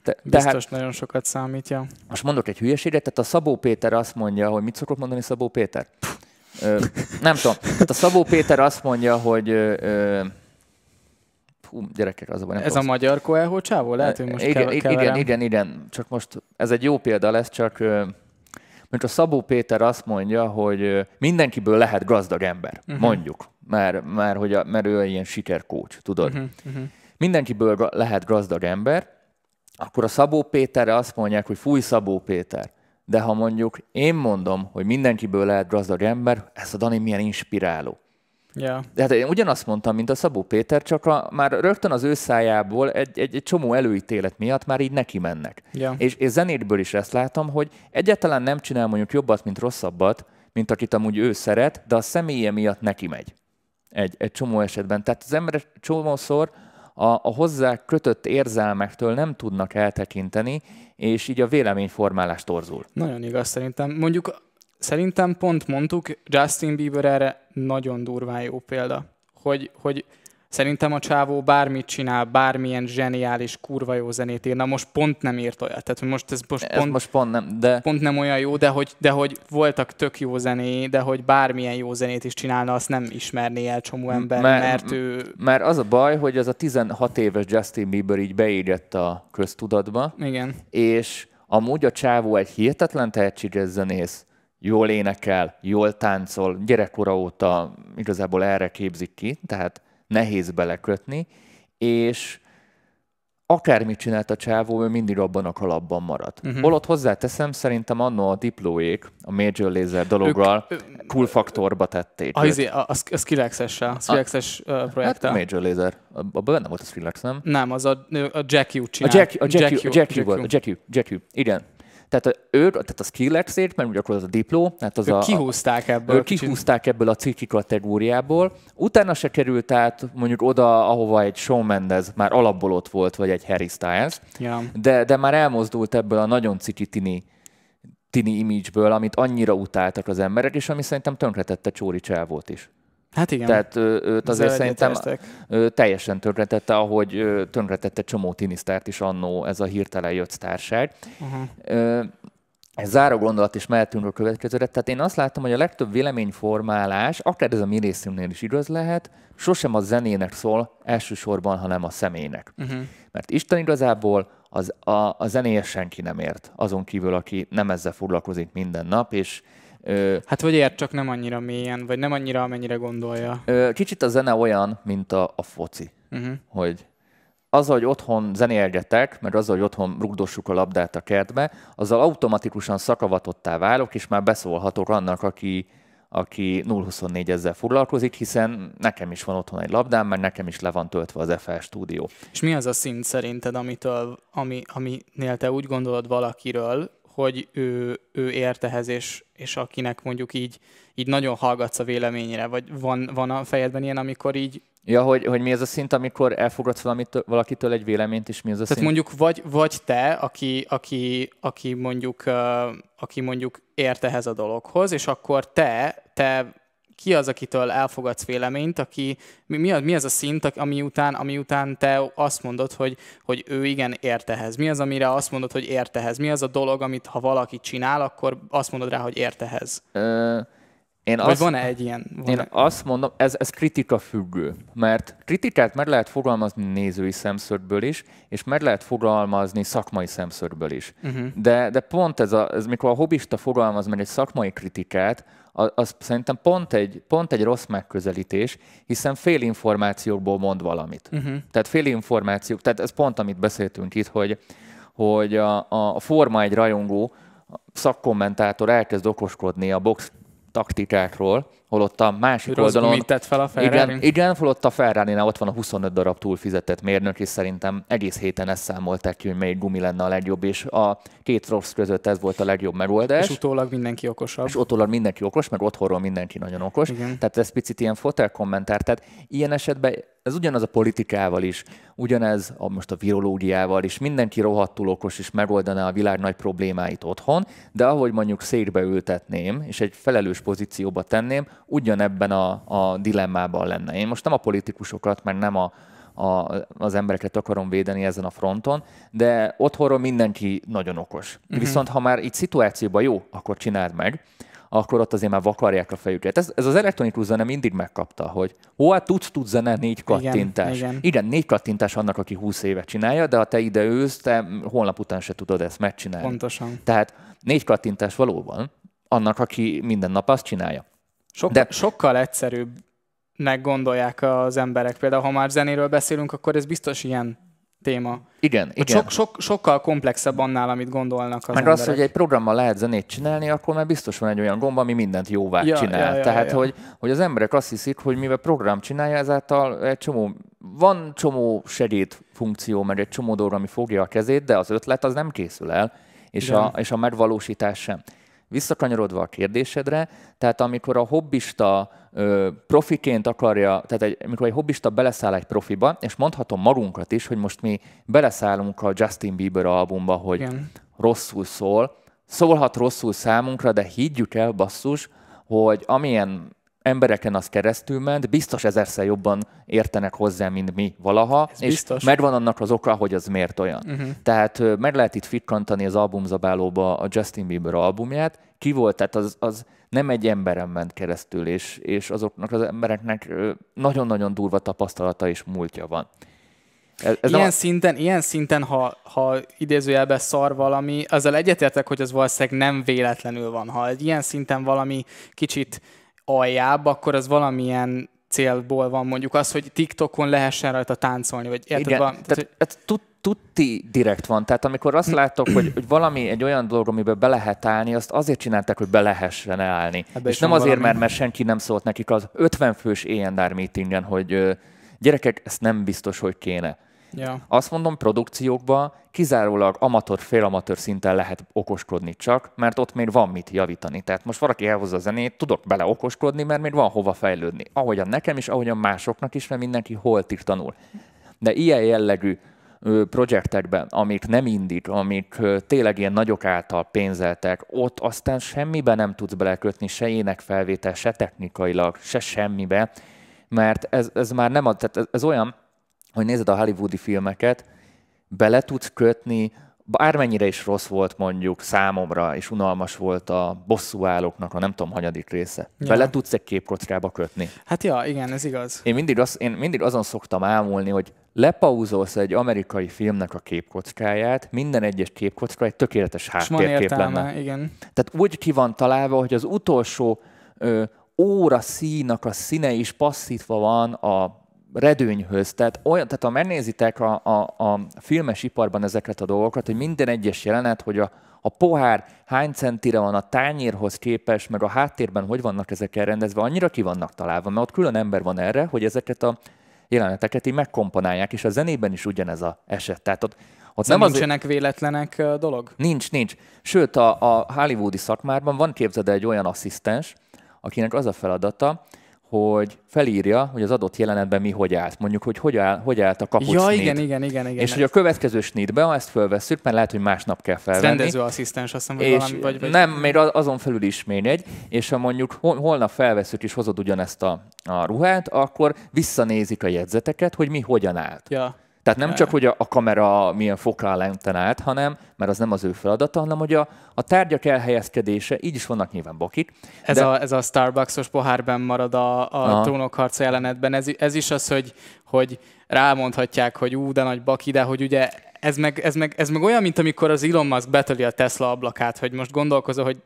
Te, Biztos tehát, nagyon sokat számítja. Most mondok egy hülyeséget, tehát a Szabó Péter azt mondja, hogy mit szokott mondani Szabó Péter? Ö, nem tudom. Tehát a Szabó Péter azt mondja, hogy ö, Hú, gyerekek, az a baj, Ez tudom. a magyar Coelho csávó? Lehet, hogy most igen, keverem. igen, igen, igen. Csak most ez egy jó példa lesz, csak mint a Szabó Péter azt mondja, hogy mindenkiből lehet gazdag ember, uh-huh. mondjuk, mert, mert, hogy a, mert ő ilyen sikerkócs, tudod. Uh-huh, uh-huh. Mindenkiből lehet gazdag ember, akkor a Szabó Péterre azt mondják, hogy fúj Szabó Péter de ha mondjuk én mondom, hogy mindenkiből lehet gazdag ember, ez a Dani milyen inspiráló. Yeah. De hát én ugyanazt mondtam, mint a Szabó Péter, csak a, már rögtön az ő szájából egy, egy, egy csomó előítélet miatt már így neki mennek. Yeah. És, és zenéből is ezt látom, hogy egyáltalán nem csinál mondjuk jobbat, mint rosszabbat, mint akit amúgy ő szeret, de a személye miatt neki megy. Egy, egy csomó esetben. Tehát az emberek csomószor a, a hozzá kötött érzelmektől nem tudnak eltekinteni, és így a véleményformálás torzul. Nagyon igaz szerintem. Mondjuk szerintem pont mondtuk, Justin Bieber erre nagyon durván jó példa, hogy, hogy Szerintem a csávó bármit csinál, bármilyen zseniális, kurva jó zenét ír. Na most pont nem írt olyat. Tehát most ez most, ez pont, most pont nem, de... Pont nem olyan jó, de hogy, de hogy voltak tök jó zené, de hogy bármilyen jó zenét is csinálna, azt nem ismerné el csomó ember, mert, mert ő... Mert az a baj, hogy az a 16 éves Justin Bieber így beégett a köztudatba. Igen. És amúgy a csávó egy hihetetlen tehetséges zenész, jól énekel, jól táncol, gyerekkora óta igazából erre képzik ki, tehát nehéz belekötni, és akármit csinált a csávó, ő mindig abban a kalapban maradt. Uh-huh. Holott hozzáteszem, szerintem annó a diplóék, a Major Laser dologgal ők, cool faktorba tették. A, izé, a, a, a Skillexes-sel, a Skillexes uh, projekttel. Hát a Major Laser, abban benne volt a Skillex, nem? Nem, az a, a Jack U csinált. A Jack, a Jack, Jack, U, Jack, U, Jack, U, Jack, U, Jack U, igen. Tehát ő, tehát a Skillexért, mert ugye akkor az a dipló, tehát az ők a, kihúzták ebből. ők kihúzták ebből a ciki kategóriából, utána se került át mondjuk oda, ahova egy Shawn Mendes már alapból ott volt, vagy egy Harry Styles, Ja. de, de már elmozdult ebből a nagyon ciki tini, tini image-ből, amit annyira utáltak az emberek, és ami szerintem tönkretette Csóri Csávót is. Hát igen. Tehát őt azért szerintem ö, teljesen tönkretette, ahogy ö, tönkretette csomó tinisztárt is annó ez a hirtelen jött sztárság. Uh-huh. Ö, ez záró gondolat, és mehetünk a következőre. Tehát én azt látom, hogy a legtöbb véleményformálás, akár ez a mi részünknél is igaz lehet, sosem a zenének szól elsősorban, hanem a személynek. Uh-huh. Mert Isten igazából az, a, a zenéhez senki nem ért, azon kívül, aki nem ezzel foglalkozik minden nap, és ö, Hát vagy ért, csak nem annyira mélyen, vagy nem annyira, amennyire gondolja. ö, kicsit a zene olyan, mint a, a foci, Uh-huh. hogy az, hogy otthon zenélgetek, meg az, hogy otthon rugdossuk a labdát a kertbe, azzal automatikusan szakavatottá válok, és már beszólhatok annak, aki, aki 0-24 ezzel foglalkozik, hiszen nekem is van otthon egy labdám, mert nekem is le van töltve az FL stúdió. És mi az a szint szerinted, amitől, ami, aminél te úgy gondolod valakiről, hogy ő, ő ért ehhez, és, és akinek mondjuk így, így nagyon hallgatsz a véleményére, vagy van, van a fejedben ilyen, amikor így, Ja, hogy, hogy mi ez a szint, amikor elfogadsz valamitől, valakitől egy véleményt, és mi ez a tehát szint? mondjuk vagy, vagy te, aki, aki, aki, mondjuk, uh, aki mondjuk ért ehhez a dologhoz, és akkor te, te ki az, akitől elfogadsz véleményt, aki, mi, mi, az, mi az a szint, ami után, ami után te azt mondod, hogy, hogy ő igen ért ehhez? Mi az, amire azt mondod, hogy ért ehhez? Mi az a dolog, amit ha valaki csinál, akkor azt mondod rá, hogy ért ehhez? Ö, én Vagy azt, van-e egy ilyen? Van én azt mondom, ez, ez kritika függő, mert kritikát meg lehet fogalmazni nézői szemszögből is, és meg lehet fogalmazni szakmai szemszögből is. uh-huh. De, de pont ez, a, ez, mikor a hobbista fogalmaz meg egy szakmai kritikát, az, az szerintem pont egy, pont egy rossz megközelítés, hiszen fél információkból mond valamit. Uh-huh. Tehát fél információk, tehát ez pont, amit beszéltünk itt, hogy, hogy a, a Forma egy rajongó szakkommentátor elkezd okoskodni a box taktikákról, holott a másik Rossz oldalon... tett fel a ferrari Igen, igen, holott a ferrari ott van a 25 darab túlfizetett mérnök, és szerintem egész héten ezt számolták ki, hogy melyik gumi lenne a legjobb, és a két rossz között ez volt a legjobb megoldás. és utólag mindenki okosabb. És otthonról mindenki okos, meg otthonról mindenki nagyon okos. Igen. Tehát ez picit ilyen fotel kommentár. Tehát ilyen esetben ez ugyanaz a politikával is, ugyanez a, most a virológiával is. Mindenki rohadtul okos és megoldaná a világ nagy problémáit otthon, de ahogy mondjuk székbe ültetném, és egy felelős pozícióba tenném, ugyanebben a, a dilemmában lenne. Én most nem a politikusokat, meg nem a, a, az embereket akarom védeni ezen a fronton, de otthonról mindenki nagyon okos. Uh-huh. Viszont ha már így szituációban jó, akkor csináld meg, akkor ott azért már vakarják a fejüket. Ez, ez az elektronikus zene mindig megkapta, hogy ó, hát tudsz, tudsz zene, négy kattintás. igen. igen, négy kattintás annak, aki 20 éve csinálja, de ha te ide ősz, te holnap után se tudod ezt megcsinálni. Pontosan. Tehát négy kattintás valóban annak, aki minden nap azt csinálja. Sok, De-. Sokkal egyszerűbbnek gondolják az emberek. Például, ha már zenéről beszélünk, akkor ez biztos ilyen téma. Igen, Hogy igen. sok, sok, sokkal komplexebb annál, amit gondolnak az Meg emberek. az, hogy egy programmal lehet zenét csinálni, akkor már biztos van egy olyan gomb, ami mindent jóvá Ja, csinál. ja, ja, Tehát, ja. Hogy, hogy az emberek azt hiszik, hogy mivel program csinálja, ezáltal egy csomó, van csomó segéd funkció, meg egy csomó dolog, ami fogja a kezét, de az ötlet az nem készül el, és, Igen. a, és a megvalósítás sem. Visszakanyarodva a kérdésedre, tehát amikor a hobbista ö, profiként akarja, tehát egy, amikor egy hobbista beleszáll egy profiba, és mondhatom magunkat is, hogy most mi beleszállunk a Justin Bieber albumba, hogy Igen. rosszul szól, szólhat rosszul számunkra, de higgyük el, basszus, hogy amilyen embereken az keresztül ment, biztos ezerszer jobban értenek hozzá, mint mi valaha, Ez és biztos. megvan annak az oka, hogy az miért olyan. Uh-huh. Tehát meg lehet itt fikkantani az albumzabálóba a Justin Bieber albumját, ki volt, tehát az, az nem egy emberen ment keresztül, és, és azoknak az embereknek nagyon-nagyon durva tapasztalata és múltja van. Ez, ez ilyen, nem, szinten, ilyen szinten, ha, ha idézőjelben szar valami, azzal egyetértek, hogy az valószínűleg nem véletlenül van. Ha egy ilyen szinten valami kicsit aljább, akkor az valamilyen célból van mondjuk az, hogy TikTokon lehessen rajta táncolni, vagy érted? Igen, Valami, tehát, ez tud, tuti direkt van. Tehát amikor azt látok, hogy, hogy valami egy olyan dolog, amiben be lehet állni, azt azért csinálták, hogy be lehessen állni. Ebbe és nem azért, valami. mert, mert senki nem szólt nekik az 50 fős ENR meetingen, hogy gyerekek, ezt nem biztos, hogy kéne. Ja. Azt mondom, produkciókban kizárólag amatőr, félamatőr szinten lehet okoskodni csak, mert ott még van mit javítani. Tehát most valaki elhozza a zenét, tudok bele okoskodni, mert még van hova fejlődni. Ahogyan nekem is, ahogyan másoknak is, mert mindenki holtig tanul. De ilyen jellegű projektekben, amik nem indít, amik tényleg ilyen nagyok által pénzeltek, ott aztán semmibe nem tudsz belekötni, se énekfelvétel, se technikailag, se semmibe, mert ez, ez már nem, ad, tehát ez, ez olyan, hogy nézed a hollywoodi filmeket, bele tudsz kötni, bármennyire is rossz volt mondjuk számomra, és unalmas volt a bosszúállóknak a nem tudom, hanyadik része. Ja. Bele tudsz egy képkockába kötni. Hát ja, igen, ez igaz. Én mindig, az, én mindig azon szoktam ámulni, hogy lepauzolsz egy amerikai filmnek a képkockáját, minden egyes képkocka egy tökéletes háttérkép lenne. Igen. Tehát úgy ki van találva, hogy az utolsó ö, óra színak a színe is passzítva van a redőnyhöz. Tehát, olyan, tehát ha megnézitek a, a, a filmes iparban ezeket a dolgokat, hogy minden egyes jelenet, hogy a, a pohár hány centire van a tányérhoz képes, meg a háttérben hogy vannak ezek elrendezve, annyira ki vannak találva, mert ott külön ember van erre, hogy ezeket a jeleneteket így megkomponálják, és a zenében is ugyanez a eset. Tehát ott, ott nem nincsenek az... véletlenek dolog? Nincs, nincs. Sőt, a, a hollywoodi szakmárban van képzeld egy olyan asszisztens, akinek az a feladata, hogy felírja, hogy az adott jelenetben mi hogy állt. Mondjuk, hogy hogy, áll, hogy állt a kapucs Ja, igen, igen, igen, igen. És hogy a következő snitbe, ha ezt fölvesszük, mert lehet, hogy másnap kell felvenni. Rendező asszisztens, azt hiszem, vagy és valami, vagy, vagy... Nem, még azon felül is még egy, és ha mondjuk holnap felveszük és hozod ugyanezt a, a ruhát, akkor visszanézik a jegyzeteket, hogy mi hogyan állt. Ja. Tehát nem csak, hogy a, a kamera milyen fokkal lenten állt, hanem, mert az nem az ő feladata, hanem hogy a, a tárgyak elhelyezkedése, így is vannak nyilván bokik. Ez, de... a, ez a Starbucksos pohárban marad a, a trónokharca jelenetben. Ez, ez is az, hogy, hogy rámondhatják, hogy ú, de nagy baki, de hogy ugye ez meg, ez, meg, ez meg olyan, mint amikor az Elon Musk betöli a Tesla ablakát, hogy most gondolkozol, hogy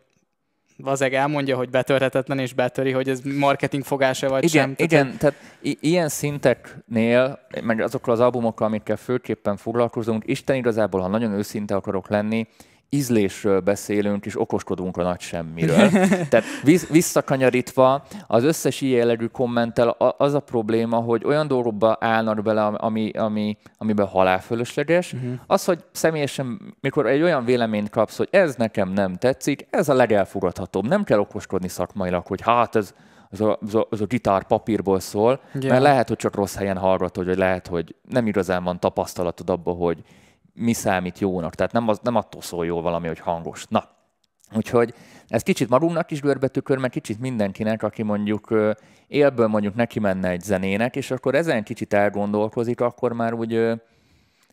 Vazeg elmondja, hogy betörhetetlen és betöri, hogy ez marketing fogása vagy igen, sem. Igen, tehát, tehát i- ilyen szinteknél, meg azokkal az albumokkal, amikkel főképpen foglalkozunk, Isten igazából, ha nagyon őszinte akarok lenni, ízlésről beszélünk, és okoskodunk a nagy semmiről. Tehát visszakanyarítva, az összes ilyen jellegű kommentel az a probléma, hogy olyan dolgokba állnak bele, ami, ami, amiben halálfölösleges. Uh-huh. Az, hogy személyesen, mikor egy olyan véleményt kapsz, hogy ez nekem nem tetszik, ez a legelfogadhatóbb. Nem kell okoskodni szakmailag, hogy hát ez, az a, az, a, az a gitár papírból szól, yeah. mert lehet, hogy csak rossz helyen hallgatod, vagy lehet, hogy nem igazán van tapasztalatod abban, hogy mi számít jónak. Tehát nem, az, nem attól szól jó valami, hogy hangos. Na, úgyhogy ez kicsit magunknak is görbetükör, meg kicsit mindenkinek, aki mondjuk élből mondjuk neki menne egy zenének, és akkor ezen kicsit elgondolkozik, akkor már úgy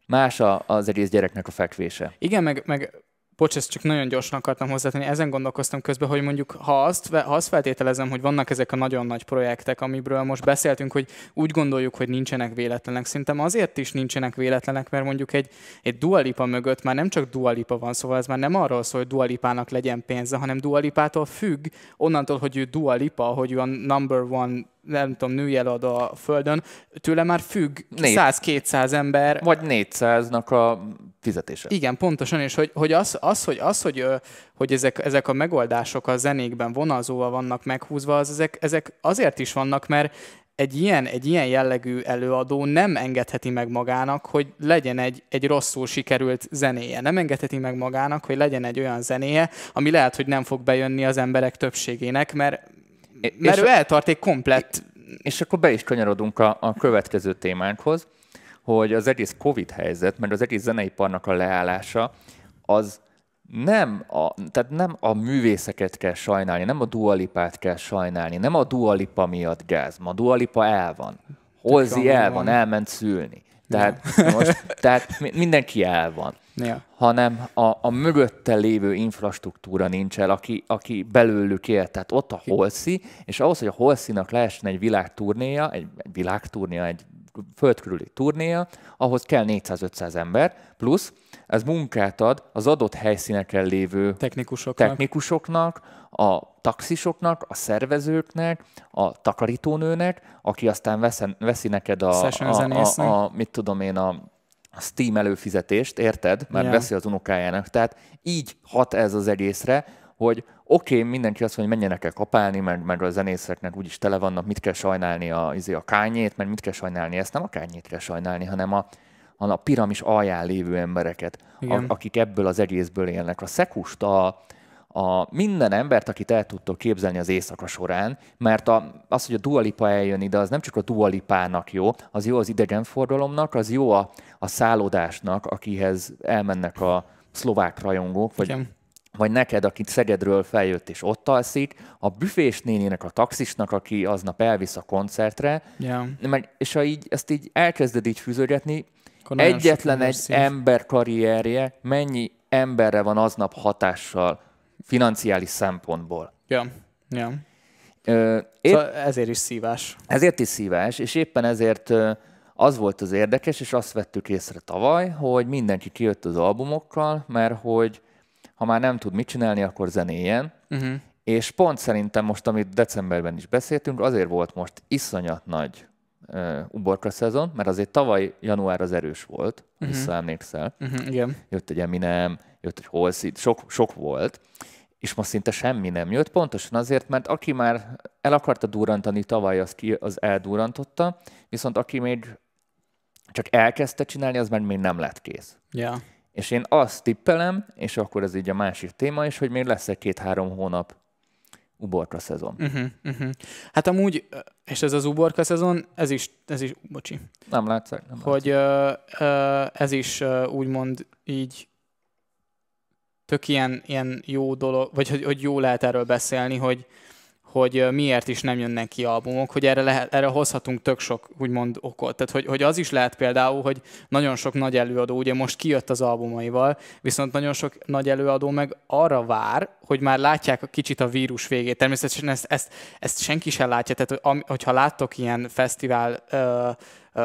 más az egész gyereknek a fekvése. Igen, meg, meg bocs, ezt csak nagyon gyorsan akartam hozzátenni, ezen gondolkoztam közben, hogy mondjuk ha azt, ha azt feltételezem, hogy vannak ezek a nagyon nagy projektek, amibről most beszéltünk, hogy úgy gondoljuk, hogy nincsenek véletlenek. Szerintem azért is nincsenek véletlenek, mert mondjuk egy, egy dualipa mögött már nem csak dualipa van, szóval ez már nem arról szól, hogy dualipának legyen pénze, hanem dualipától függ, onnantól, hogy ő dualipa, hogy ő a number one nem tudom, nőjeladó a földön, tőle már függ 100-200 ember. Vagy 400-nak a fizetése. Igen, pontosan, és hogy, hogy az, az, hogy, az, hogy, hogy ezek, ezek a megoldások a zenékben vonalzóval vannak meghúzva, az ezek, ezek azért is vannak, mert egy ilyen, egy ilyen jellegű előadó nem engedheti meg magának, hogy legyen egy, egy rosszul sikerült zenéje. Nem engedheti meg magának, hogy legyen egy olyan zenéje, ami lehet, hogy nem fog bejönni az emberek többségének, mert, mert és ő eltart egy komplett... És akkor be is kanyarodunk a, a következő témánkhoz, hogy az egész Covid helyzet, mert az egész zeneiparnak a leállása, az nem a, tehát nem a művészeket kell sajnálni, nem a dualipát kell sajnálni, nem a dualipa miatt gáz. Ma a dualipa el van. Holzi el van, elment szülni. Tehát, most, tehát mindenki el van. Ja. Hanem a, a mögötte lévő infrastruktúra nincs el, aki, aki belőlük él. Tehát ott a Holszi, és ahhoz, hogy a Holszinak lehessen egy világturnéja, egy, egy világturnéja, egy földkörüli turnéja, ahhoz kell 400-500 ember, plusz ez munkát ad az adott helyszíneken lévő technikusoknak, technikusoknak a taxisoknak, a szervezőknek, a takarítónőnek, aki aztán veszen, veszi neked a, a, a, a, mit tudom én, a, a Steam előfizetést, érted? Mert yeah. veszi az unokájának. Tehát így hat ez az egészre, hogy oké, okay, mindenki azt mondja, hogy menjenek el kapálni, meg, meg a zenészeknek úgyis tele vannak, mit kell sajnálni a, izé, a kányét, mert mit kell sajnálni, ezt nem a kányét kell sajnálni, hanem a, hanem a piramis alján lévő embereket, a, akik ebből az egészből élnek. A szekust, a, a minden embert, akit el tudtok képzelni az éjszaka során, mert a, az, hogy a dualipa eljön ide, az nem csak a dualipának jó, az jó az idegenforgalomnak, az jó a, a szállodásnak, akihez elmennek a szlovák rajongók, vagy Igen vagy neked, akit Szegedről feljött és ott alszik, a büfés néninek, a taxisnak, aki aznap elvisz a koncertre, yeah. meg, és ha így, ezt így elkezded így fűzögetni, egyetlen egy szív. ember karrierje mennyi emberre van aznap hatással financiális szempontból. Ja, ja. Ö, épp, szóval ezért is szívás. Ezért is szívás, és éppen ezért az volt az érdekes, és azt vettük észre tavaly, hogy mindenki kijött az albumokkal, mert hogy ha már nem tud mit csinálni, akkor zenéjen. Uh-huh. És pont szerintem most, amit decemberben is beszéltünk, azért volt most iszonyat nagy uh, uborka szezon, mert azért tavaly január az erős volt, uh-huh. visszaemlékszel. Uh-huh, igen. Jött egy Eminem, jött egy Holszid, sok, sok volt, és most szinte semmi nem jött, pontosan azért, mert aki már el akarta durrantani tavaly, az, ki, az eldurrantotta, viszont aki még csak elkezdte csinálni, az már még nem lett kész. Yeah. És én azt tippelem, és akkor ez így a másik téma is, hogy még lesz egy két-három hónap uborka szezon. Uh-huh, uh-huh. Hát amúgy, és ez az uborka szezon, ez is, ez is, bocsi. Nem látszak. Nem hogy uh, uh, ez is uh, úgymond így tök ilyen, ilyen jó dolog, vagy hogy, hogy jó lehet erről beszélni, hogy, hogy miért is nem jönnek ki albumok, hogy erre, lehet, erre hozhatunk tök sok úgymond okot. Tehát, hogy, hogy az is lehet például, hogy nagyon sok nagy előadó, ugye most kijött az albumaival, viszont nagyon sok nagy előadó meg arra vár, hogy már látják a kicsit a vírus végét. Természetesen ezt, ezt, ezt senki sem látja, tehát hogyha láttok ilyen fesztivál uh, Uh,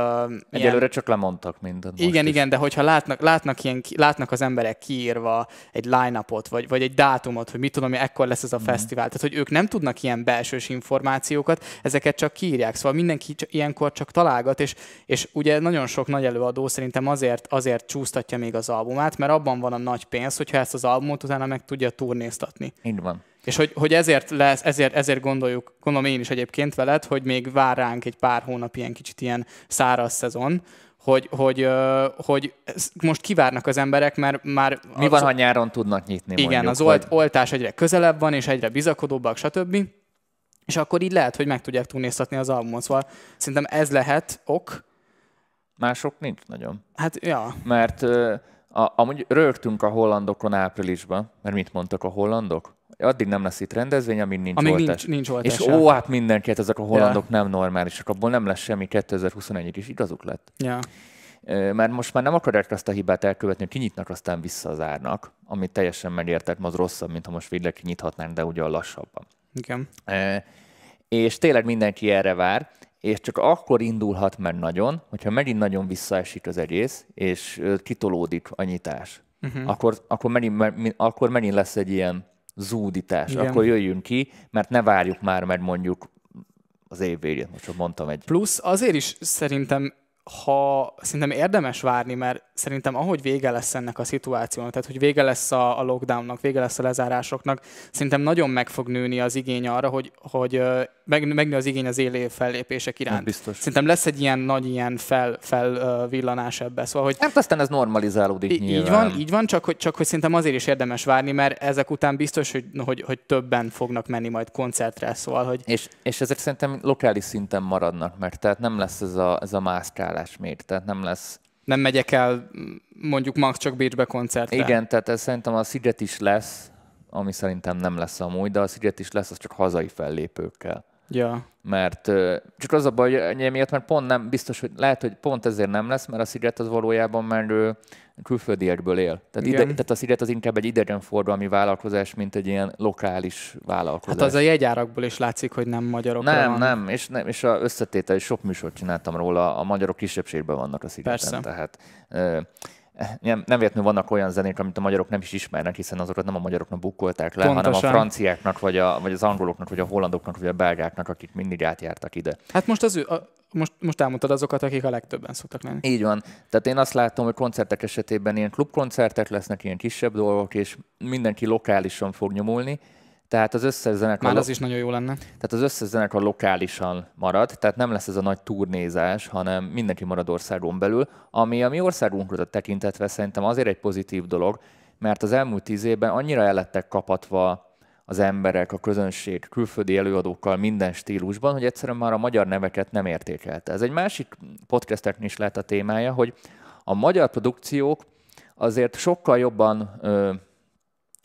Egyelőre ilyen... csak lemondtak mindent. Igen, is. igen, de hogyha látnak, látnak, ilyen, látnak az emberek kiírva egy line-upot, vagy, vagy egy dátumot, hogy mit tudom, ekkor lesz ez a mm. fesztivál, tehát hogy ők nem tudnak ilyen belsős információkat, ezeket csak kiírják. Szóval mindenki csak, ilyenkor csak találgat, és, és ugye nagyon sok nagy előadó szerintem azért, azért csúsztatja még az albumát, mert abban van a nagy pénz, hogyha ezt az albumot utána meg tudja turnéztatni. Így van. És hogy, hogy ezért, lesz, ezért, ezért gondoljuk, gondolom én is egyébként veled, hogy még vár ránk egy pár hónap ilyen kicsit ilyen száraz szezon, hogy, hogy, hogy most kivárnak az emberek, mert már... Mi van, ha nyáron tudnak nyitni Igen, mondjuk, az olt, oltás egyre közelebb van, és egyre bizakodóbbak, stb. És akkor így lehet, hogy meg tudják turnéztatni az albumot. Szóval szerintem ez lehet ok. Mások nincs nagyon. Hát, ja. Mert a, amúgy rögtünk a hollandokon áprilisban, mert mit mondtak a hollandok? addig nem lesz itt rendezvény, amíg nincs amíg oltás. Nincs, nincs oltás. És ó, hát mindenki, hát ezek a hollandok ja. nem normálisak, abból nem lesz semmi 2021-ig is, igazuk lett. Ja. Mert most már nem akarják azt a hibát elkövetni, hogy kinyitnak, aztán visszazárnak, amit teljesen megértek, az rosszabb, mint ha most végleg kinyithatnánk, de ugye a lassabban. Igen. És tényleg mindenki erre vár, és csak akkor indulhat meg nagyon, hogyha megint nagyon visszaesik az egész, és kitolódik a nyitás. Uh-huh. Akkor, akkor, megint, akkor megint lesz egy ilyen zúdítás, Igen. akkor jöjjünk ki, mert ne várjuk már meg mondjuk az év végét, most csak mondtam egy. Plusz azért is szerintem ha szerintem érdemes várni, mert szerintem ahogy vége lesz ennek a szituációnak, tehát hogy vége lesz a, a lockdownnak, vége lesz a lezárásoknak, szerintem nagyon meg fog nőni az igény arra, hogy, hogy meg, megnő az igény az élő fellépések iránt. Biztos. Szerintem lesz egy ilyen nagy ilyen fel, felvillanás ebbe. Szóval, hogy hát aztán ez normalizálódik í- Így van, így van, csak hogy, csak hogy szerintem azért is érdemes várni, mert ezek után biztos, hogy, hogy, hogy többen fognak menni majd koncertre, szóval, hogy... És, és ezek szerintem lokális szinten maradnak meg, tehát nem lesz ez a, ez a mászkálás még, tehát nem lesz nem megyek el mondjuk max csak Bécsbe koncertre. Igen, tehát ez szerintem a Sziget is lesz, ami szerintem nem lesz amúgy, de a Sziget is lesz, az csak hazai fellépőkkel. Ja. Mert csak az a baj, hogy miatt, mert pont nem biztos, hogy lehet, hogy pont ezért nem lesz, mert a Sziget az valójában már külföldiekből él. Tehát, ide, tehát a Sziget az inkább egy idegenforgalmi vállalkozás, mint egy ilyen lokális vállalkozás. Hát az a jegyárakból is látszik, hogy nem magyarok. Nem, van. nem, és, nem, és a összetétel, és sok műsort csináltam róla, a magyarok kisebbségben vannak a Szigeten. Persze. Tehát, nem, nem véletlenül vannak olyan zenék, amit a magyarok nem is ismernek, hiszen azokat nem a magyaroknak bukkolták le, Pontosan. hanem a franciáknak, vagy, a, vagy az angoloknak, vagy a hollandoknak, vagy a belgáknak, akik mindig átjártak ide. Hát most az ő, a, most, most elmondtad azokat, akik a legtöbben szoktak lenni. Így van. Tehát én azt látom, hogy koncertek esetében ilyen klubkoncertek lesznek, ilyen kisebb dolgok, és mindenki lokálisan fog nyomulni. Tehát az összes zenekar... Már az is nagyon jó lenne. Tehát az összes zenekar lokálisan marad, tehát nem lesz ez a nagy turnézás, hanem mindenki marad országon belül, ami a mi országunkra tekintetve szerintem azért egy pozitív dolog, mert az elmúlt tíz évben annyira ellettek kapatva az emberek, a közönség külföldi előadókkal minden stílusban, hogy egyszerűen már a magyar neveket nem értékelte. Ez egy másik podcasteknél is lehet a témája, hogy a magyar produkciók azért sokkal jobban ö,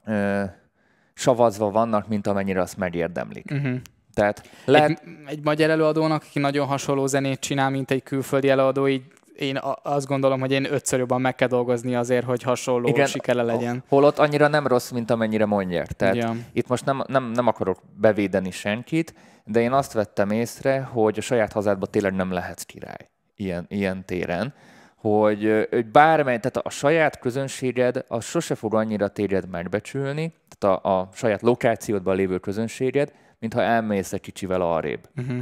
ö, savazva vannak, mint amennyire azt megérdemlik. Uh-huh. Tehát lehet... egy, egy magyar előadónak, aki nagyon hasonló zenét csinál, mint egy külföldi előadó, így én azt gondolom, hogy én ötször jobban meg kell dolgozni azért, hogy hasonló Igen, sikere legyen. Holott annyira nem rossz, mint amennyire mondják. Tehát ja. itt most nem, nem, nem akarok bevédeni senkit, de én azt vettem észre, hogy a saját hazádban tényleg nem lehetsz király ilyen, ilyen téren hogy, hogy bármely, tehát a saját közönséged, az sose fog annyira téged megbecsülni, tehát a, a saját lokációdban lévő közönséged, mintha elmész egy kicsivel arrébb. Uh-huh.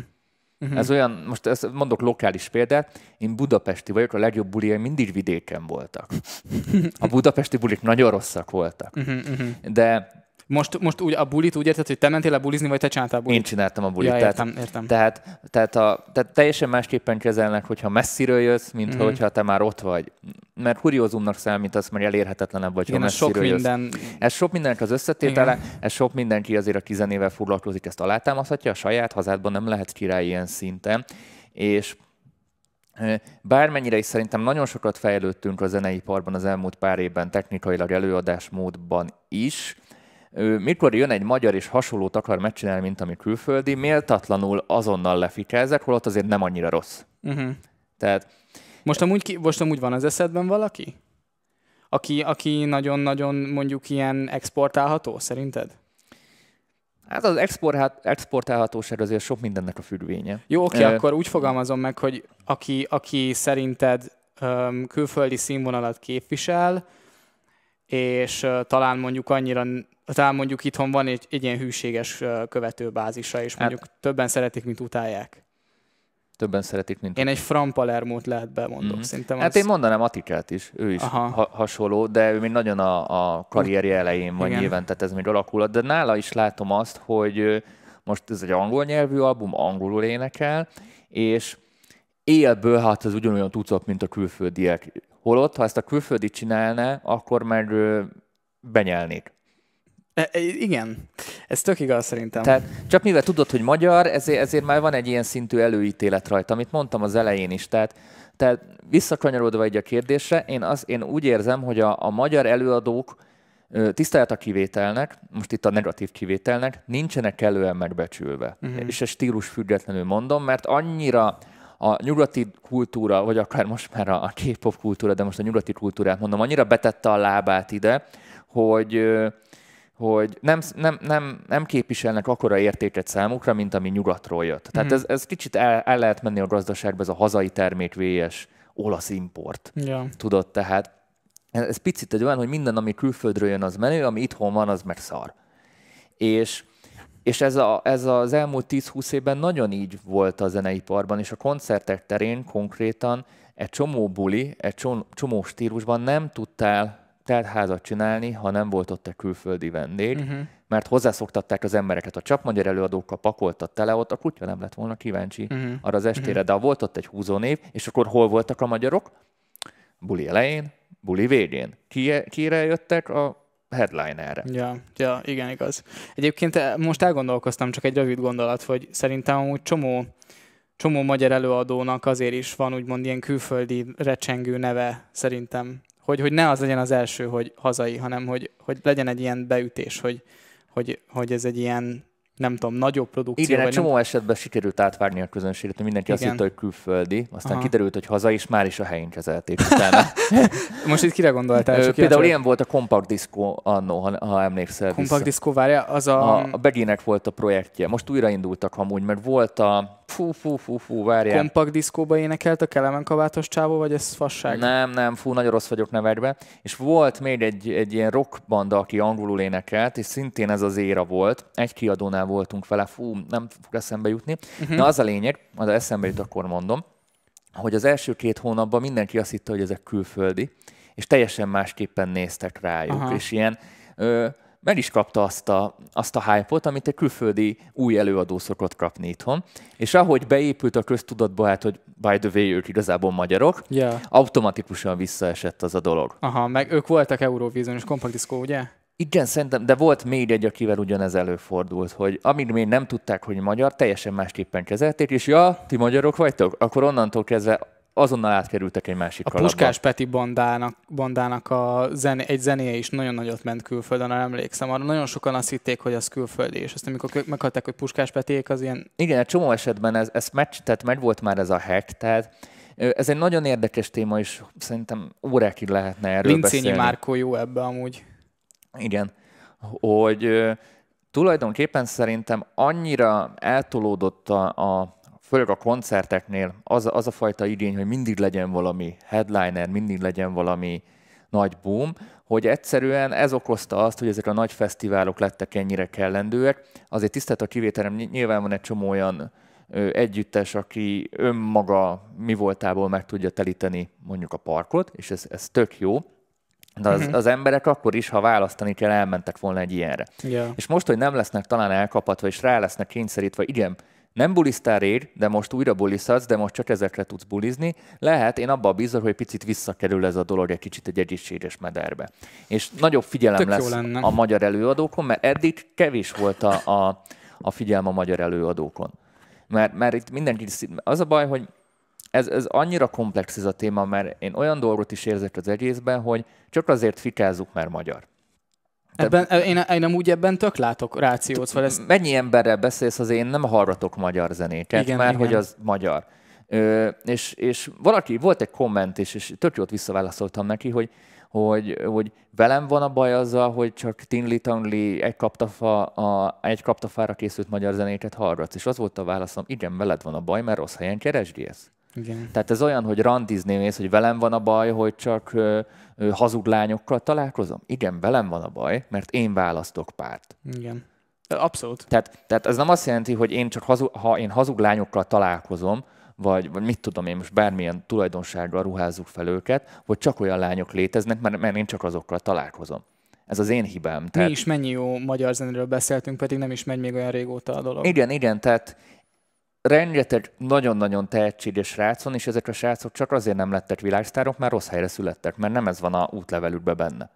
Uh-huh. Ez olyan, most ezt mondok lokális példát, én budapesti vagyok, a legjobb buliai mindig vidéken voltak. A budapesti bulik nagyon rosszak voltak. Uh-huh, uh-huh. De most, most úgy a bulit úgy érted, hogy te mentél a bulizni, vagy te csináltál a bulit? Én csináltam a bulit. Ja, értem, tehát, értem. Tehát, tehát, a, tehát teljesen másképpen kezelnek, hogyha messziről jössz, mint mm. hogyha te már ott vagy. Mert kuriózumnak számít az, mert elérhetetlenebb vagy, ha messziről sok jössz. minden... Ez sok mindenek az összetétele, Igen. ez sok mindenki azért a tizenével foglalkozik, ezt alátámaszhatja, a saját hazádban nem lehet király ilyen szinten. És Bármennyire is szerintem nagyon sokat fejlődtünk a zeneiparban az elmúlt pár évben, technikailag előadásmódban is, mikor jön egy magyar és hasonlót akar megcsinálni, mint ami külföldi, méltatlanul azonnal lefikázek, holott azért nem annyira rossz. Uh-huh. Tehát... Most amúgy, ki, most amúgy van az eszedben valaki? Aki, aki nagyon-nagyon mondjuk ilyen exportálható, szerinted? Hát az export, exportálhatóság azért sok mindennek a függvénye. Jó, oké, okay, akkor úgy fogalmazom meg, hogy aki, aki szerinted um, külföldi színvonalat képvisel, és uh, talán mondjuk annyira talán mondjuk itthon van egy, egy ilyen hűséges követőbázisa, és mondjuk hát, többen szeretik, mint utálják. Többen szeretik, mint Én egy Fran Palermót lehet bemondok, mm-hmm. szerintem Hát az... én mondanám Atikát is, ő is ha- hasonló, de ő még nagyon a, a karrierje elején van Igen. nyilván, tehát ez még alakulat, de nála is látom azt, hogy most ez egy angol nyelvű album, angolul énekel, és élből hát az ugyanolyan tucat, mint a külföldiek. Holott, ha ezt a külföldi csinálná, akkor meg benyelnék. E, e, igen, ez tök igaz szerintem. Tehát csak mivel tudod, hogy magyar, ezért, ezért már van egy ilyen szintű előítélet rajta, amit mondtam az elején is. Tehát, tehát visszakanyarodva egy a kérdésre, én, az, én úgy érzem, hogy a, a magyar előadók tisztelet a kivételnek, most itt a negatív kivételnek, nincsenek kellően megbecsülve. Uh-huh. És ezt stílus függetlenül mondom, mert annyira a nyugati kultúra, vagy akár most már a K-pop kultúra, de most a nyugati kultúrát mondom, annyira betette a lábát ide, hogy hogy nem, nem, nem, nem képviselnek akkora értéket számukra, mint ami nyugatról jött. Tehát mm. ez, ez kicsit el, el lehet menni a gazdaságba, ez a hazai termék VS olasz import. Ja. Tudod, tehát ez picit egy olyan, hogy minden, ami külföldről jön, az menő, ami itthon van, az meg szar. És, és ez, a, ez az elmúlt 10-20 évben nagyon így volt a zeneiparban, és a koncertek terén konkrétan egy csomó buli, egy csomó stílusban nem tudtál házat csinálni, ha nem volt ott egy külföldi vendég, uh-huh. mert hozzászoktatták az embereket. A csak magyar előadókkal pakoltat tele, ott a kutya nem lett volna kíváncsi uh-huh. arra az estére, uh-huh. de volt ott egy húzónév, és akkor hol voltak a magyarok? Buli elején, buli végén. Ki, kire jöttek? A headlinerre. Ja, ja, igen, igaz. Egyébként eh, most elgondolkoztam, csak egy rövid gondolat, hogy szerintem amúgy csomó, csomó magyar előadónak azért is van úgymond ilyen külföldi recsengő neve, szerintem hogy, hogy ne az legyen az első, hogy hazai, hanem hogy, hogy legyen egy ilyen beütés, hogy, hogy, hogy ez egy ilyen nem tudom, nagyobb produkció. Igen, egy csomó nem... esetben sikerült átvárni a közönséget, hogy mindenki Igen. azt hitte, hogy külföldi, aztán Aha. kiderült, hogy haza, és már is a helyén kezelték utána. Most itt kire gondoltál? Csak Például ilyen volt a Compact Disco annó, ha, ha emlékszel Compact vissza. Disco, várja, az a... A, a Beginek volt a projektje. Most újraindultak amúgy, mert volt a Fú, fú, fú, fú, várjál. Kompakt diszkóba énekelt a Kelemen kabátos csávó, vagy ez fasság? Nem, nem, fú, nagyon rossz vagyok nevedve. És volt még egy, egy ilyen rock banda, aki angolul énekelt, és szintén ez az éra volt. Egy kiadónál voltunk vele, fú, nem fog eszembe jutni. Uh-huh. Na az a lényeg, az eszembe jut, akkor mondom, hogy az első két hónapban mindenki azt hitte, hogy ezek külföldi, és teljesen másképpen néztek rájuk. Aha. És ilyen, ö, meg is kapta azt a, azt a hype-ot, amit egy külföldi új előadó szokott kapni itthon. És ahogy beépült a köztudatba, hát, hogy by the way, ők igazából magyarok, Yeah. automatikusan visszaesett az a dolog. Aha, meg ők voltak Eurovision és Compact Disco, ugye? Igen, szerintem, de volt még egy, akivel ugyanez előfordult, hogy amíg még nem tudták, hogy magyar, teljesen másképpen kezelték, és ja, ti magyarok vagytok, akkor onnantól kezdve azonnal átkerültek egy másik A kalapba. Puskás Peti bandának, bandának a zené, egy zenéje is nagyon nagyot ment külföldön, arra emlékszem. Arra nagyon sokan azt hitték, hogy az külföldi, és aztán amikor meghalták, hogy Puskás Petiék, az ilyen... Igen, egy csomó esetben ez, ez meccs, tehát meg volt már ez a hack, tehát ez egy nagyon érdekes téma, és szerintem órákig lehetne erről Lincényi beszélni. Márkó jó ebbe amúgy. Igen, hogy tulajdonképpen szerintem annyira eltolódott a, a főleg a koncerteknél az, az a fajta igény, hogy mindig legyen valami headliner, mindig legyen valami nagy boom, hogy egyszerűen ez okozta azt, hogy ezek a nagy fesztiválok lettek ennyire kellendőek. Azért tisztelt a kivételem, ny- nyilván van egy csomó olyan együttes, aki önmaga mi voltából meg tudja telíteni mondjuk a parkot, és ez, ez tök jó, de az, az emberek akkor is, ha választani kell, elmentek volna egy ilyenre. Ja. És most, hogy nem lesznek talán elkapatva, és rá lesznek kényszerítve, igen, nem bulisztál rég, de most újra buliszhatsz, de most csak ezekre tudsz bulizni, lehet, én abban bízok, hogy picit visszakerül ez a dolog egy kicsit egy egészséges mederbe. És nagyobb figyelem Tök lesz a magyar előadókon, mert eddig kevés volt a, a, a figyelme a magyar előadókon. Mert, mert itt mindenki, az a baj, hogy ez, ez annyira komplex ez a téma, mert én olyan dolgot is érzek az egészben, hogy csak azért fikázzuk, mert magyar. Ebben, én, én amúgy ebben tök látok rációt, szóval ez Mennyi emberrel beszélsz, az én nem hallgatok magyar zenéket, Igen, mert igen. hogy az magyar. Ö, és, és valaki, volt egy komment, és, és tök jót visszaválaszoltam neki, hogy, hogy, hogy velem van a baj azzal, hogy csak Tinli Tangli egy, kaptafa, a, egy kaptafára készült magyar zenéket hallgatsz. És az volt a válaszom, igen, veled van a baj, mert rossz helyen keresgélsz. igen. Tehát ez olyan, hogy randizni mész, hogy velem van a baj, hogy csak hazug lányokkal találkozom. Igen, velem van a baj, mert én választok párt. igen. Abszolút. Tehát, tehát ez nem azt jelenti, hogy én csak hazug, ha én hazug lányokkal találkozom, vagy, vagy mit tudom én, most bármilyen tulajdonsággal ruházzuk fel őket, hogy csak olyan lányok léteznek, mert, mert én csak azokkal találkozom. Ez az én hibám. Mi is mennyi jó magyar zenéről beszéltünk, pedig nem is megy még olyan régóta a dolog. Igen, igen, tehát rengeteg nagyon-nagyon tehetséges srác van, és ezek a srácok csak azért nem lettek világsztárok, mert rossz helyre születtek, mert nem ez van a útlevelükben benne.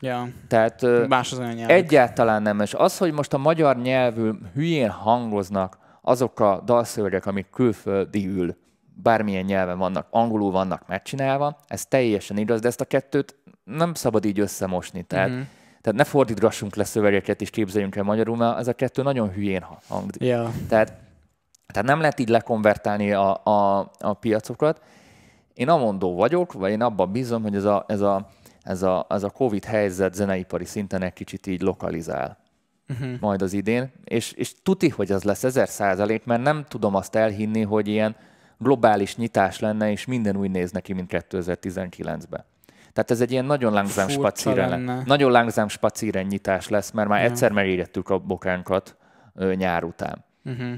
Ja. Tehát Más az olyan. Egyáltalán nem. És az, hogy most a magyar nyelvű hülyén hangoznak azok a dalszövegek, amik külföldiül bármilyen nyelven vannak, angolul vannak megcsinálva, ez teljesen igaz, de ezt a kettőt nem szabad így összemosni. Tehát, Mhm. mm-hmm. tehát ne fordítgassunk le szövegeket és képzeljünk el magyarul, mert ez a kettő nagyon hülyén hangzik. Ja. Tehát, tehát nem lehet így lekonvertálni a, a, a piacokat. Én amondó vagyok, vagy én abban bízom, hogy ez a, ez a, ez a, ez a Covid helyzet zeneipari szinten egy kicsit így lokalizál Uh-huh. majd az idén, és, és tuti, hogy az lesz ezer százalék, mert nem tudom azt elhinni, hogy ilyen globális nyitás lenne, és minden úgy néz neki, mint 2019-ben. Tehát ez egy ilyen nagyon Furcsa spacíren, nagyon lángzám spacíren nyitás lesz, mert már Ja. egyszer merégettük a bokánkat ö, nyár után. Uh-huh.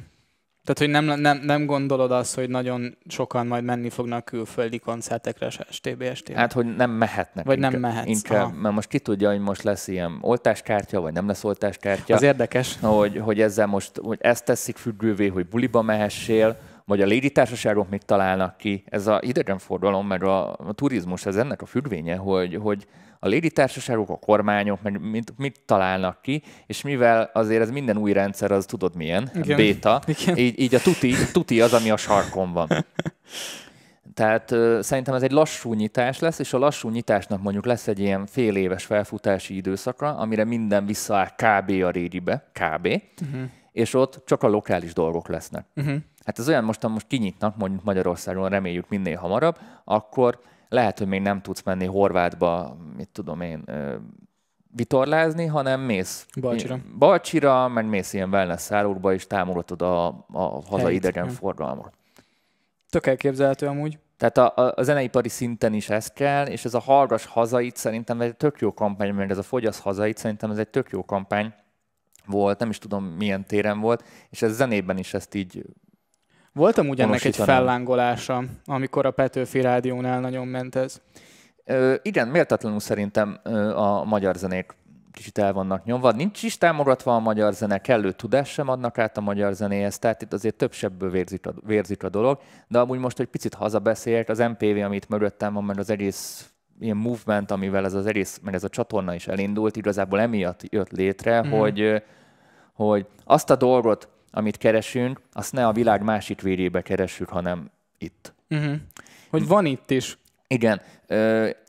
Tehát, hogy nem, nem, nem gondolod azt, hogy nagyon sokan majd menni fognak külföldi koncertekre, se STB, STB. Hát, hogy nem mehetnek. Vagy nem inkább- mehetsz, Inkább, aha. mert most ki tudja, hogy most lesz ilyen oltáskártya, vagy nem lesz oltáskártya. Az érdekes. hogy, hogy ezzel most hogy ezt teszik függővé, hogy buliba mehessél, vagy a légitársaságok még találnak ki. Ez a idegenforgalom, meg a, a turizmus, ez ennek a függvénye, hogy, hogy a légitársaságok, a kormányok, meg mit, mit találnak ki, és mivel azért ez minden új rendszer, az tudod milyen, Igen. béta, Igen. így, így a tuti, tuti az, ami a sarkon van. Tehát ö, szerintem ez egy lassú nyitás lesz, és a lassú nyitásnak mondjuk lesz egy ilyen fél éves felfutási időszaka, amire minden visszaáll kb. a régibe, kb. Uh-huh. És ott csak a lokális dolgok lesznek. Uh-huh. Hát ez olyan, most, ha most kinyitnak, mondjuk Magyarországon reméljük minél hamarabb, akkor lehet, hogy még nem tudsz menni Horvátba, mit tudom én, vitorlázni, hanem mész Balcsira. Balcsira, meg mész ilyen wellness szállókba, és támogatod a, a hazai Helyt, idegenforgalmat. Tök elképzelhető amúgy. Tehát a, a, a zeneipari szinten is ez kell, és ez a Hallgass hazait szerintem egy tök jó kampány, mert ez a Fogyasz hazait szerintem ez egy tök jó kampány volt, nem is tudom milyen téren volt, és ez zenében is ezt így Volt amúgy ennek egy fellángolása, amikor a Petőfi Rádiónál nagyon ment ez. Ö, igen, méltatlanul szerintem ö, a magyar zenék kicsit el vannak nyomva. Nincs is támogatva a magyar zene, kellő tudás sem adnak át a magyar zenéhez, tehát itt azért több sebből vérzik a, vérzik a dolog, de amúgy most, hogy picit hazabeszéljek, az MPV, amit mögöttem van, meg az egész ilyen movement, amivel ez az egész, meg ez a csatorna is elindult, igazából emiatt jött létre, mm. hogy, hogy azt a dolgot, amit keresünk, azt ne a világ másik végébe keresünk, hanem itt. Mm-hmm. Hogy van itt is. Igen.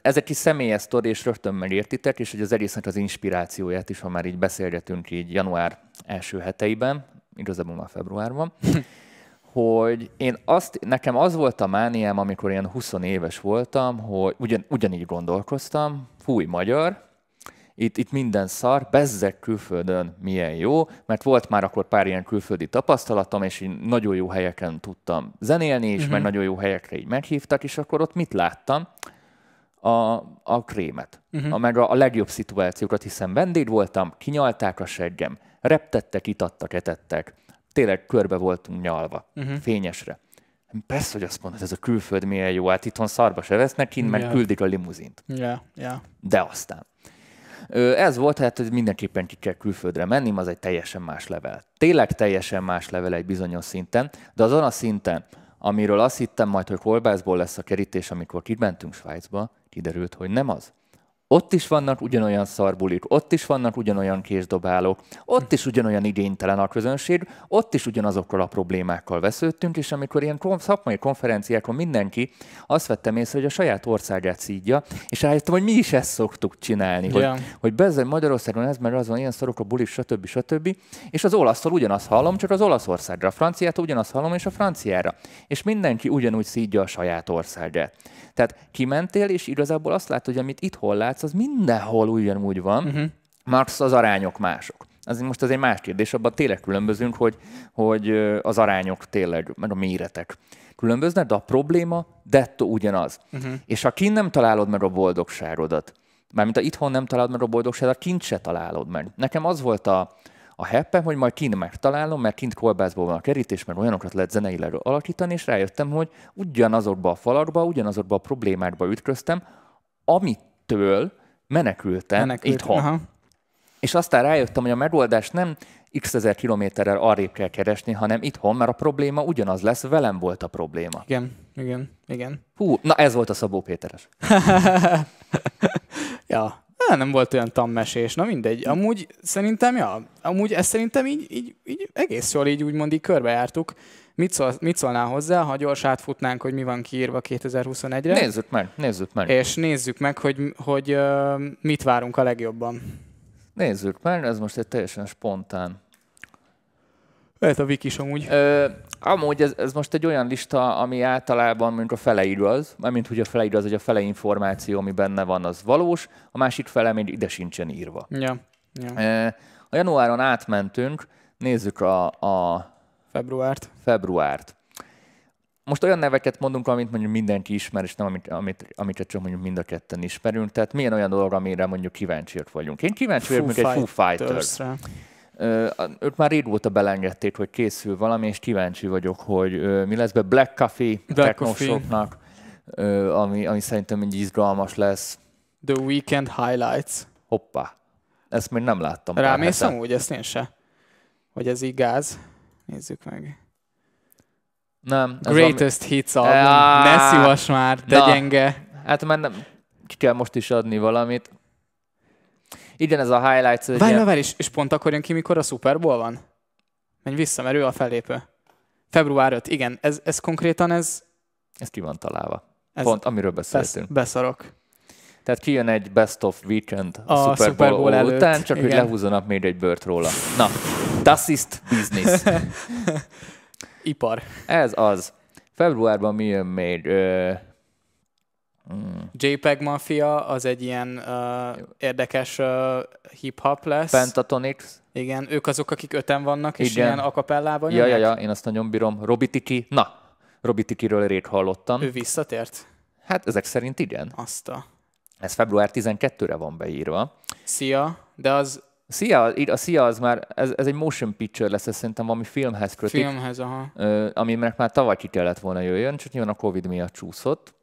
Ez egy kis személyes sztori, és rögtön megértitek, és hogy az egésznek az inspirációját is, ha már így beszélgetünk így január első heteiben, igazából már februárban, hogy én azt, nekem az volt a mániám, amikor ilyen 20 éves voltam, hogy ugyan, ugyanígy gondolkoztam, fúj magyar, itt, itt minden szar, bezzek külföldön milyen jó, mert volt már akkor pár ilyen külföldi tapasztalatom, és én nagyon jó helyeken tudtam zenélni, és uh-huh. meg nagyon jó helyekre így meghívtak, és akkor ott mit láttam? A, a krémet, uh-huh. a, meg a, a legjobb szituációkat, hiszen vendég voltam, kinyalták a seggem, reptettek, itattak, etettek, tényleg körbe voltunk nyalva, uh-huh. fényesre. Persze, hogy azt mondod, ez a külföld milyen jó, hát itthon szarba se vesznek, kint yeah. meg küldik a limuzint. Yeah, yeah. De aztán. Ez volt, hát hogy mindenképpen ki kell külföldre menni, az egy teljesen más level. Tényleg teljesen más level egy bizonyos szinten, de azon a szinten, amiről azt hittem majd, hogy kolbászból lesz a kerítés, amikor kimentünk Svájcba, kiderült, hogy nem az. Ott is vannak ugyanolyan szarbulik, ott is vannak ugyanolyan késdobálók, ott is ugyanolyan igénytelen a közönség, ott is ugyanazokkal a problémákkal vesződtünk, és amikor ilyen szakmai konferenciákon mindenki azt vettem észre, hogy a saját országát szídja, és rájöttem, hogy mi is ezt szoktuk csinálni, yeah. hogy, hogy bezzeg Magyarországon ez, mert az van, ilyen szarok a bulik, stb. stb. És az olasztól ugyanazt hallom, csak az Olaszországra, a franciától ugyanazt hallom, és a franciára. És mindenki ugyanúgy szídja a saját országát. Tehát kimentél, és igazából azt látod, hogy amit itt hol látsz, az mindenhol ugyanúgy van, uh-huh. max az arányok mások. Az most ez egy más kérdés, abban tényleg különbözünk, hogy, hogy az arányok tényleg, meg a méretek különböznek, de a probléma dettó ugyanaz. Uh-huh. És ha kint nem találod meg a boldogságodat, mármint ha itthon nem találod meg a boldogságodat, kint se találod meg. Nekem az volt a, a heppem, hogy majd kint megtalálom, mert kint kolbászból van a kerítés, mert olyanokat lehet zeneileg alakítani, és rájöttem, hogy ugyanazokba a falakba, ugyanazokba a problémákba ütköztem, amitől menekültem Menekült. itthon. Aha. És aztán rájöttem, hogy a megoldást nem x ezer kilométerrel arrébb kell keresni, hanem itthon, mert a probléma ugyanaz lesz, velem volt a probléma. Igen, igen, igen. Hú, na ez volt a Szabó Péteres. ja, Há, nem volt olyan tammesés, na mindegy. Amúgy szerintem, ja, amúgy ezt szerintem így, így, így egész jól így úgymond így körbejártuk. Mit, szól, mit szólnál hozzá, ha gyors átfutnánk, hogy mi van kiírva 2021-re? Nézzük meg, nézzük meg. És nézzük meg, hogy, hogy uh, mit várunk a legjobban. Nézzük meg, ez most egy teljesen spontán lehet a wiki is amúgy. Ö, amúgy ez, ez most egy olyan lista, ami általában mondjuk a fele igaz, mint hogy a fele igaz, hogy a fele információ, ami benne van, az valós, a másik fele még ide sincsen írva. Ja. ja. Ö, a januáron átmentünk, nézzük a, a februárt. februárt. Most olyan neveket mondunk, amit mondjuk mindenki ismer, és nem amit, amit, amiket csak mondjuk mind a ketten ismerünk. Tehát milyen olyan dolog, amire mondjuk kíváncsiak vagyunk. Én kíváncsi vagyok, egy Foo Fighters. Ők már régóta belengedték, hogy készül valami, és kíváncsi vagyok, hogy mi lesz be Black Coffee Black technosoknak, ami, ami szerintem egy izgalmas lesz. The Weekend Highlights. Hoppá. Ezt még nem láttam. Rámész amúgy, ezt én se. Hogy ez így gáz. Nézzük meg. Nem. Greatest ami... Hits album. Ja, ne szívas már, de na, gyenge. Hát már nem, ki kell most is adni valamit. Igen, ez a highlights. Várj, ilyen... várj, és, és pont akkor jön ki, mikor a Super Bowl van? Menj vissza, mert ő a felépő. Február 5, igen, ez, ez konkrétan ez... Ez ki van találva. Ez pont, amiről beszéltünk. Besz, beszarok. Tehát kijön egy Best of Weekend a, a Super, Super Bowl, Bowl előtt, után, csak igen. hogy lehúzanak még egy bört róla. Na, das ist business. Ipar. Ez az. Februárban mi jön még? Ö, Mm. JPEG Mafia az egy ilyen uh, érdekes uh, hip-hop lesz. Pentatonix. Igen, ők azok, akik öten vannak, és Igen. ilyen akapellában Ja, ja, ja, én azt nagyon bírom. Robitiki, na, Robitikiről rég hallottam. Ő visszatért? Hát ezek szerint igen. Azt a... Ez február 12-re van beírva. Szia, de az... Szia, a Szia az már, ez, ez egy motion picture lesz, ez szerintem valami filmhez kötik. Filmhez, aha. Ami már tavaly ki kellett volna jöjjön, csak nyilván a Covid miatt csúszott.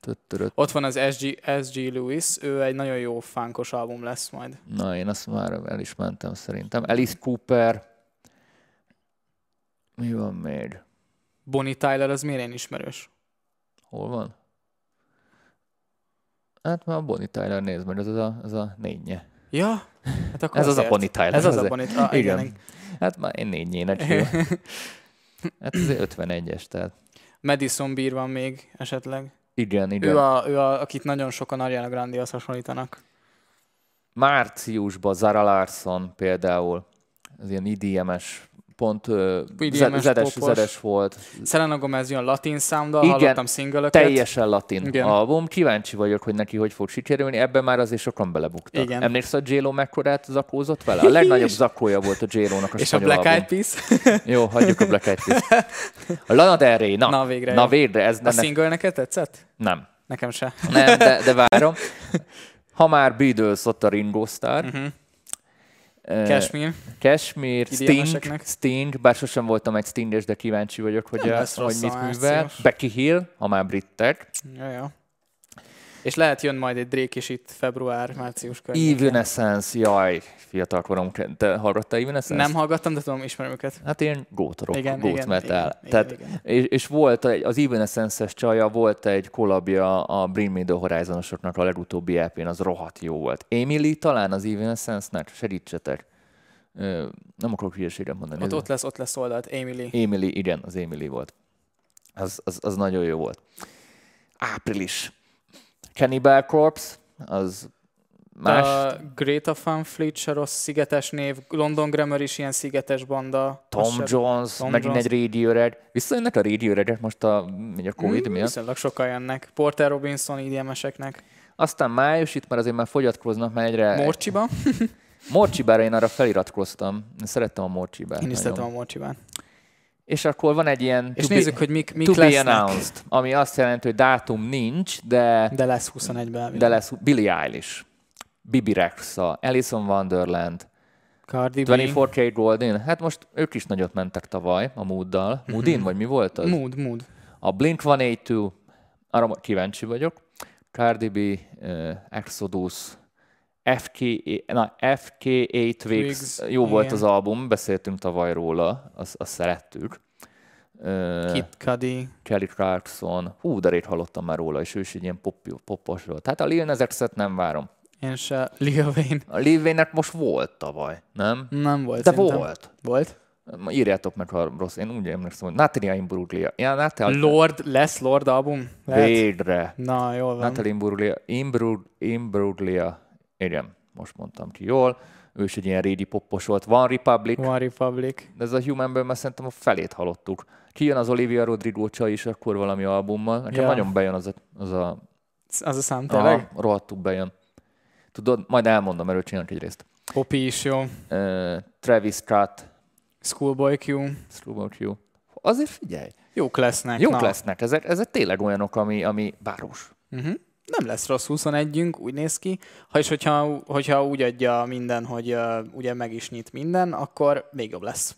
Töttörött. Ott van az SG, SG Lewis, ő egy nagyon jó fánkos album lesz majd. Na, én azt már el is mentem szerintem. Alice Cooper. Mi van még? Bonnie Tyler az miért én ismerős? Hol van? Hát már a Bonnie Tyler nézd meg, ez az a, ez a négynye. Ja, hát akkor Ez az a azért. Bonnie Tyler. Ez az a azért. Bonnie ah, igen. igen. Hát már én négynyének hívom. Hát ez 51-es, tehát. Madison Beer van még esetleg. Igen, igen. Ő, a, ő a, akit nagyon sokan Ariana Grande-hoz hasonlítanak. Márciusban Zara Larson például, az ilyen IDM-es, pont ze- zedes, zedes volt. Selena Gomez jön latin sounddal, Igen, hallottam single Teljesen latin Igen. album. Kíváncsi vagyok, hogy neki hogy fog sikerülni. Ebben már azért sokan belebuktak. Igen. Emlékszel, hogy J-Lo mekkorát zakózott vele? A legnagyobb zakója volt a J-Lo-nak a És a Black Eyed. Peas? Jó, hagyjuk a Black Eyed Peas. A Lana Del Rey, na, Na, végre na végre, ez A ne, single neked tetszett? nem. Nekem se. Nem, de, de várom. Ha már Beatles, ott a Ringo Starr. Uh-huh. Ö, Cashmere. Cashmere, Sting. Sting, bár sosem voltam egy Stinges, de kíváncsi vagyok, hogy, a, hogy mit művel. Becky Hill, ha már brittek. Ja, ja. És lehet jön majd egy Drake is itt február-március környékén. Evanescence, jaj, fiatal korom, te hallgattál Evanescence? Nem hallgattam, de tudom, ismerem őket. Hát ilyen gótorok, Igen, gót igen, metal. igen, Tehát, igen, igen. És, és, volt egy, az Evanescence-es csaja, volt egy kollabja a Bring Me The Horizonosoknak a legutóbbi EP-n, az rohadt jó volt. Emily talán az Evanescence-nek, segítsetek. Ö, nem akarok hülyeséget mondani. Ott, ott lesz, ott lesz oldalt, Emily. Emily, igen, az Emily volt. Az, az, az nagyon jó volt. Április. Cannibal Corpse, az más. A Greta Van Fleet se rossz szigetes név, London Grammar is ilyen szigetes banda. Tom se- Jones, Tom megint Jones. egy Radiohead. Visszajönnek a Radiohead most a, a Covid Mm, miatt. Viszonylag sokan jönnek. Porter Robinson IDM-eseknek. Aztán május, itt már azért már fogyatkoznak, mert egyre... Morcsiba. Morcsibára én arra feliratkoztam. Én szerettem a Morcsibát. Én is nagyon. szeretem a Morcsibán. És akkor van egy ilyen És nézzük, be, hogy mik, mik to be lesznek. announced, ami azt jelenti, hogy dátum nincs, de, De lesz 21-ben. de lesz Billie Eilish, Bibi Rexa, Alison Wonderland, Cardi B. 24K Golden. Hát most ők is nagyot mentek tavaly a Mooddal. Moodin, vagy mi volt az? Mood, mood. A Blink-182, arra kíváncsi vagyok. Cardi B, uh, Exodus, FK, na, FK8 Twigs, jó volt igen. az album, beszéltünk tavaly róla, azt, azt szerettük. Kid Cudi. Kelly Clarkson, hú, de rég hallottam már róla, és ő is egy ilyen pop, popos volt. Hát a Lil Nas X-et nem várom. Én se. Lil Wayne. A Lil Wayne-nek most volt tavaly, nem? Nem volt De szerintem. volt. Volt? Írjátok meg, ha rossz. Én úgy emlékszem, hogy Natalia Imbruglia. Ja, Natalia. Lord, lesz Lord album? Lehet? Végre. Na, jól van. Natalie Imbruglia, Imbrug, Imbruglia, igen, most mondtam ki jól, ő is egy ilyen régi poppos volt. Van Republic, One Republic. de ez a Humanből már szerintem a felét hallottuk. Kijön az Olivia Rodrigo csaj is akkor valami albummal. Nekem Ja. nagyon bejön az a, az a, Az a szám tényleg? a rohadtul bejön. Tudod, majd elmondom, mert ő csinálnak egy részt. Poppy is jó. Uh, Travis Scott, Schoolboy Q. Slow Q. Azért figyelj, Jók lesznek. jók na. lesznek. Ezek, ezek tényleg olyanok, ami, ami város. Uh-huh. Nem lesz rossz 21-ünk, úgy néz ki. Ha és hogyha, hogyha úgy adja minden, hogy uh, ugye meg is nyit minden, akkor még jobb lesz.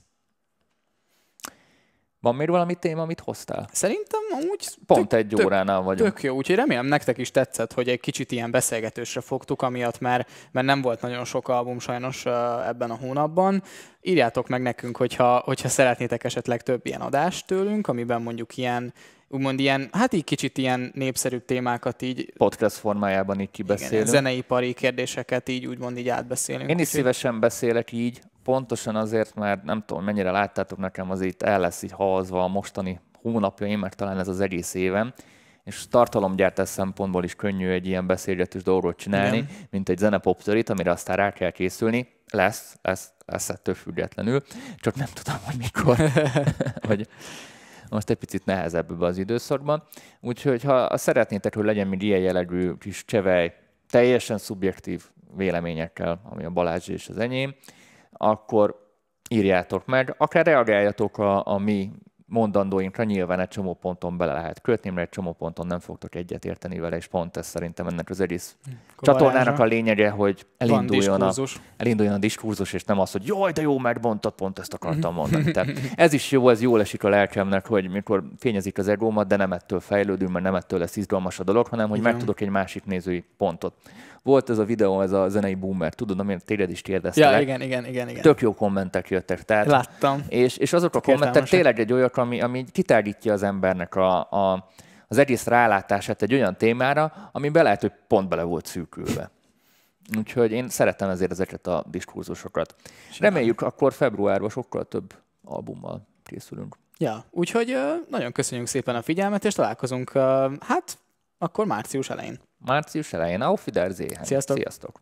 Van még valami téma, amit hoztál? Szerintem amúgy Pont tök, egy tök, óránál vagyunk. tök jó, úgyhogy remélem nektek is tetszett, hogy egy kicsit ilyen beszélgetősre fogtuk, amiatt már, mert nem volt nagyon sok album sajnos ebben a hónapban. Írjátok meg nekünk, hogyha, hogyha szeretnétek esetleg több ilyen adást tőlünk, amiben mondjuk ilyen, úgymond ilyen, hát így kicsit ilyen népszerűbb témákat így podcast formájában így igen, kibeszélünk. zeneipari kérdéseket így úgymond így átbeszélünk. Én is Úgyhogy- szívesen beszélek így, pontosan azért, mert nem tudom, mennyire láttátok nekem, az itt el lesz így halazva a mostani hónapjaim, meg talán ez az egész évem, és tartalomgyártás szempontból is könnyű egy ilyen beszélgetős dolgot csinálni, Igen. mint egy zenepoptörit, amire aztán rá kell készülni. Lesz, lesz, lesz ettől függetlenül, csak nem tudom, hogy mikor. hogy most egy picit nehezebb az időszakban. Úgyhogy ha szeretnétek, hogy legyen még ilyen jellegű kis csevej, teljesen szubjektív véleményekkel, ami a Balázs és az enyém, akkor írjátok meg, akár reagáljatok a, a mi mondandóinkra nyilván egy csomó ponton bele lehet kötni, mert egy csomó ponton nem fogtok egyet érteni vele, és pont ez szerintem ennek az egész csatornának a lényege, hogy elinduljon a, elinduljon a diskurzus, és nem az, hogy jaj, de jó, megbontad, pont ezt akartam mondani. Tehát ez is jó, ez jól esik a lelkemnek, hogy mikor fényezik az egómat, de nem ettől fejlődünk, mert nem ettől lesz izgalmas a dolog, hanem hogy meg tudok egy másik nézői pontot. Volt ez a videó, ez a zenei boomer, tudod, amit téged is kérdeztelek. Ja, igen, igen, igen, igen. Tök jó kommentek jöttek. Tehát, Láttam. És, és azok a kommentek tényleg egy olyan, ami, ami kitárgítja az embernek a, a, az egész rálátását egy olyan témára, ami be lehet, hogy pont bele volt szűkülve. Úgyhogy én szeretem ezért ezeket a diskurzusokat. Reméljük, akkor februárban sokkal több albummal készülünk. Ja, úgyhogy nagyon köszönjük szépen a figyelmet, és találkozunk, hát akkor március elején. Március elején. Auf Wiedersehen. Sziasztok! Sziasztok!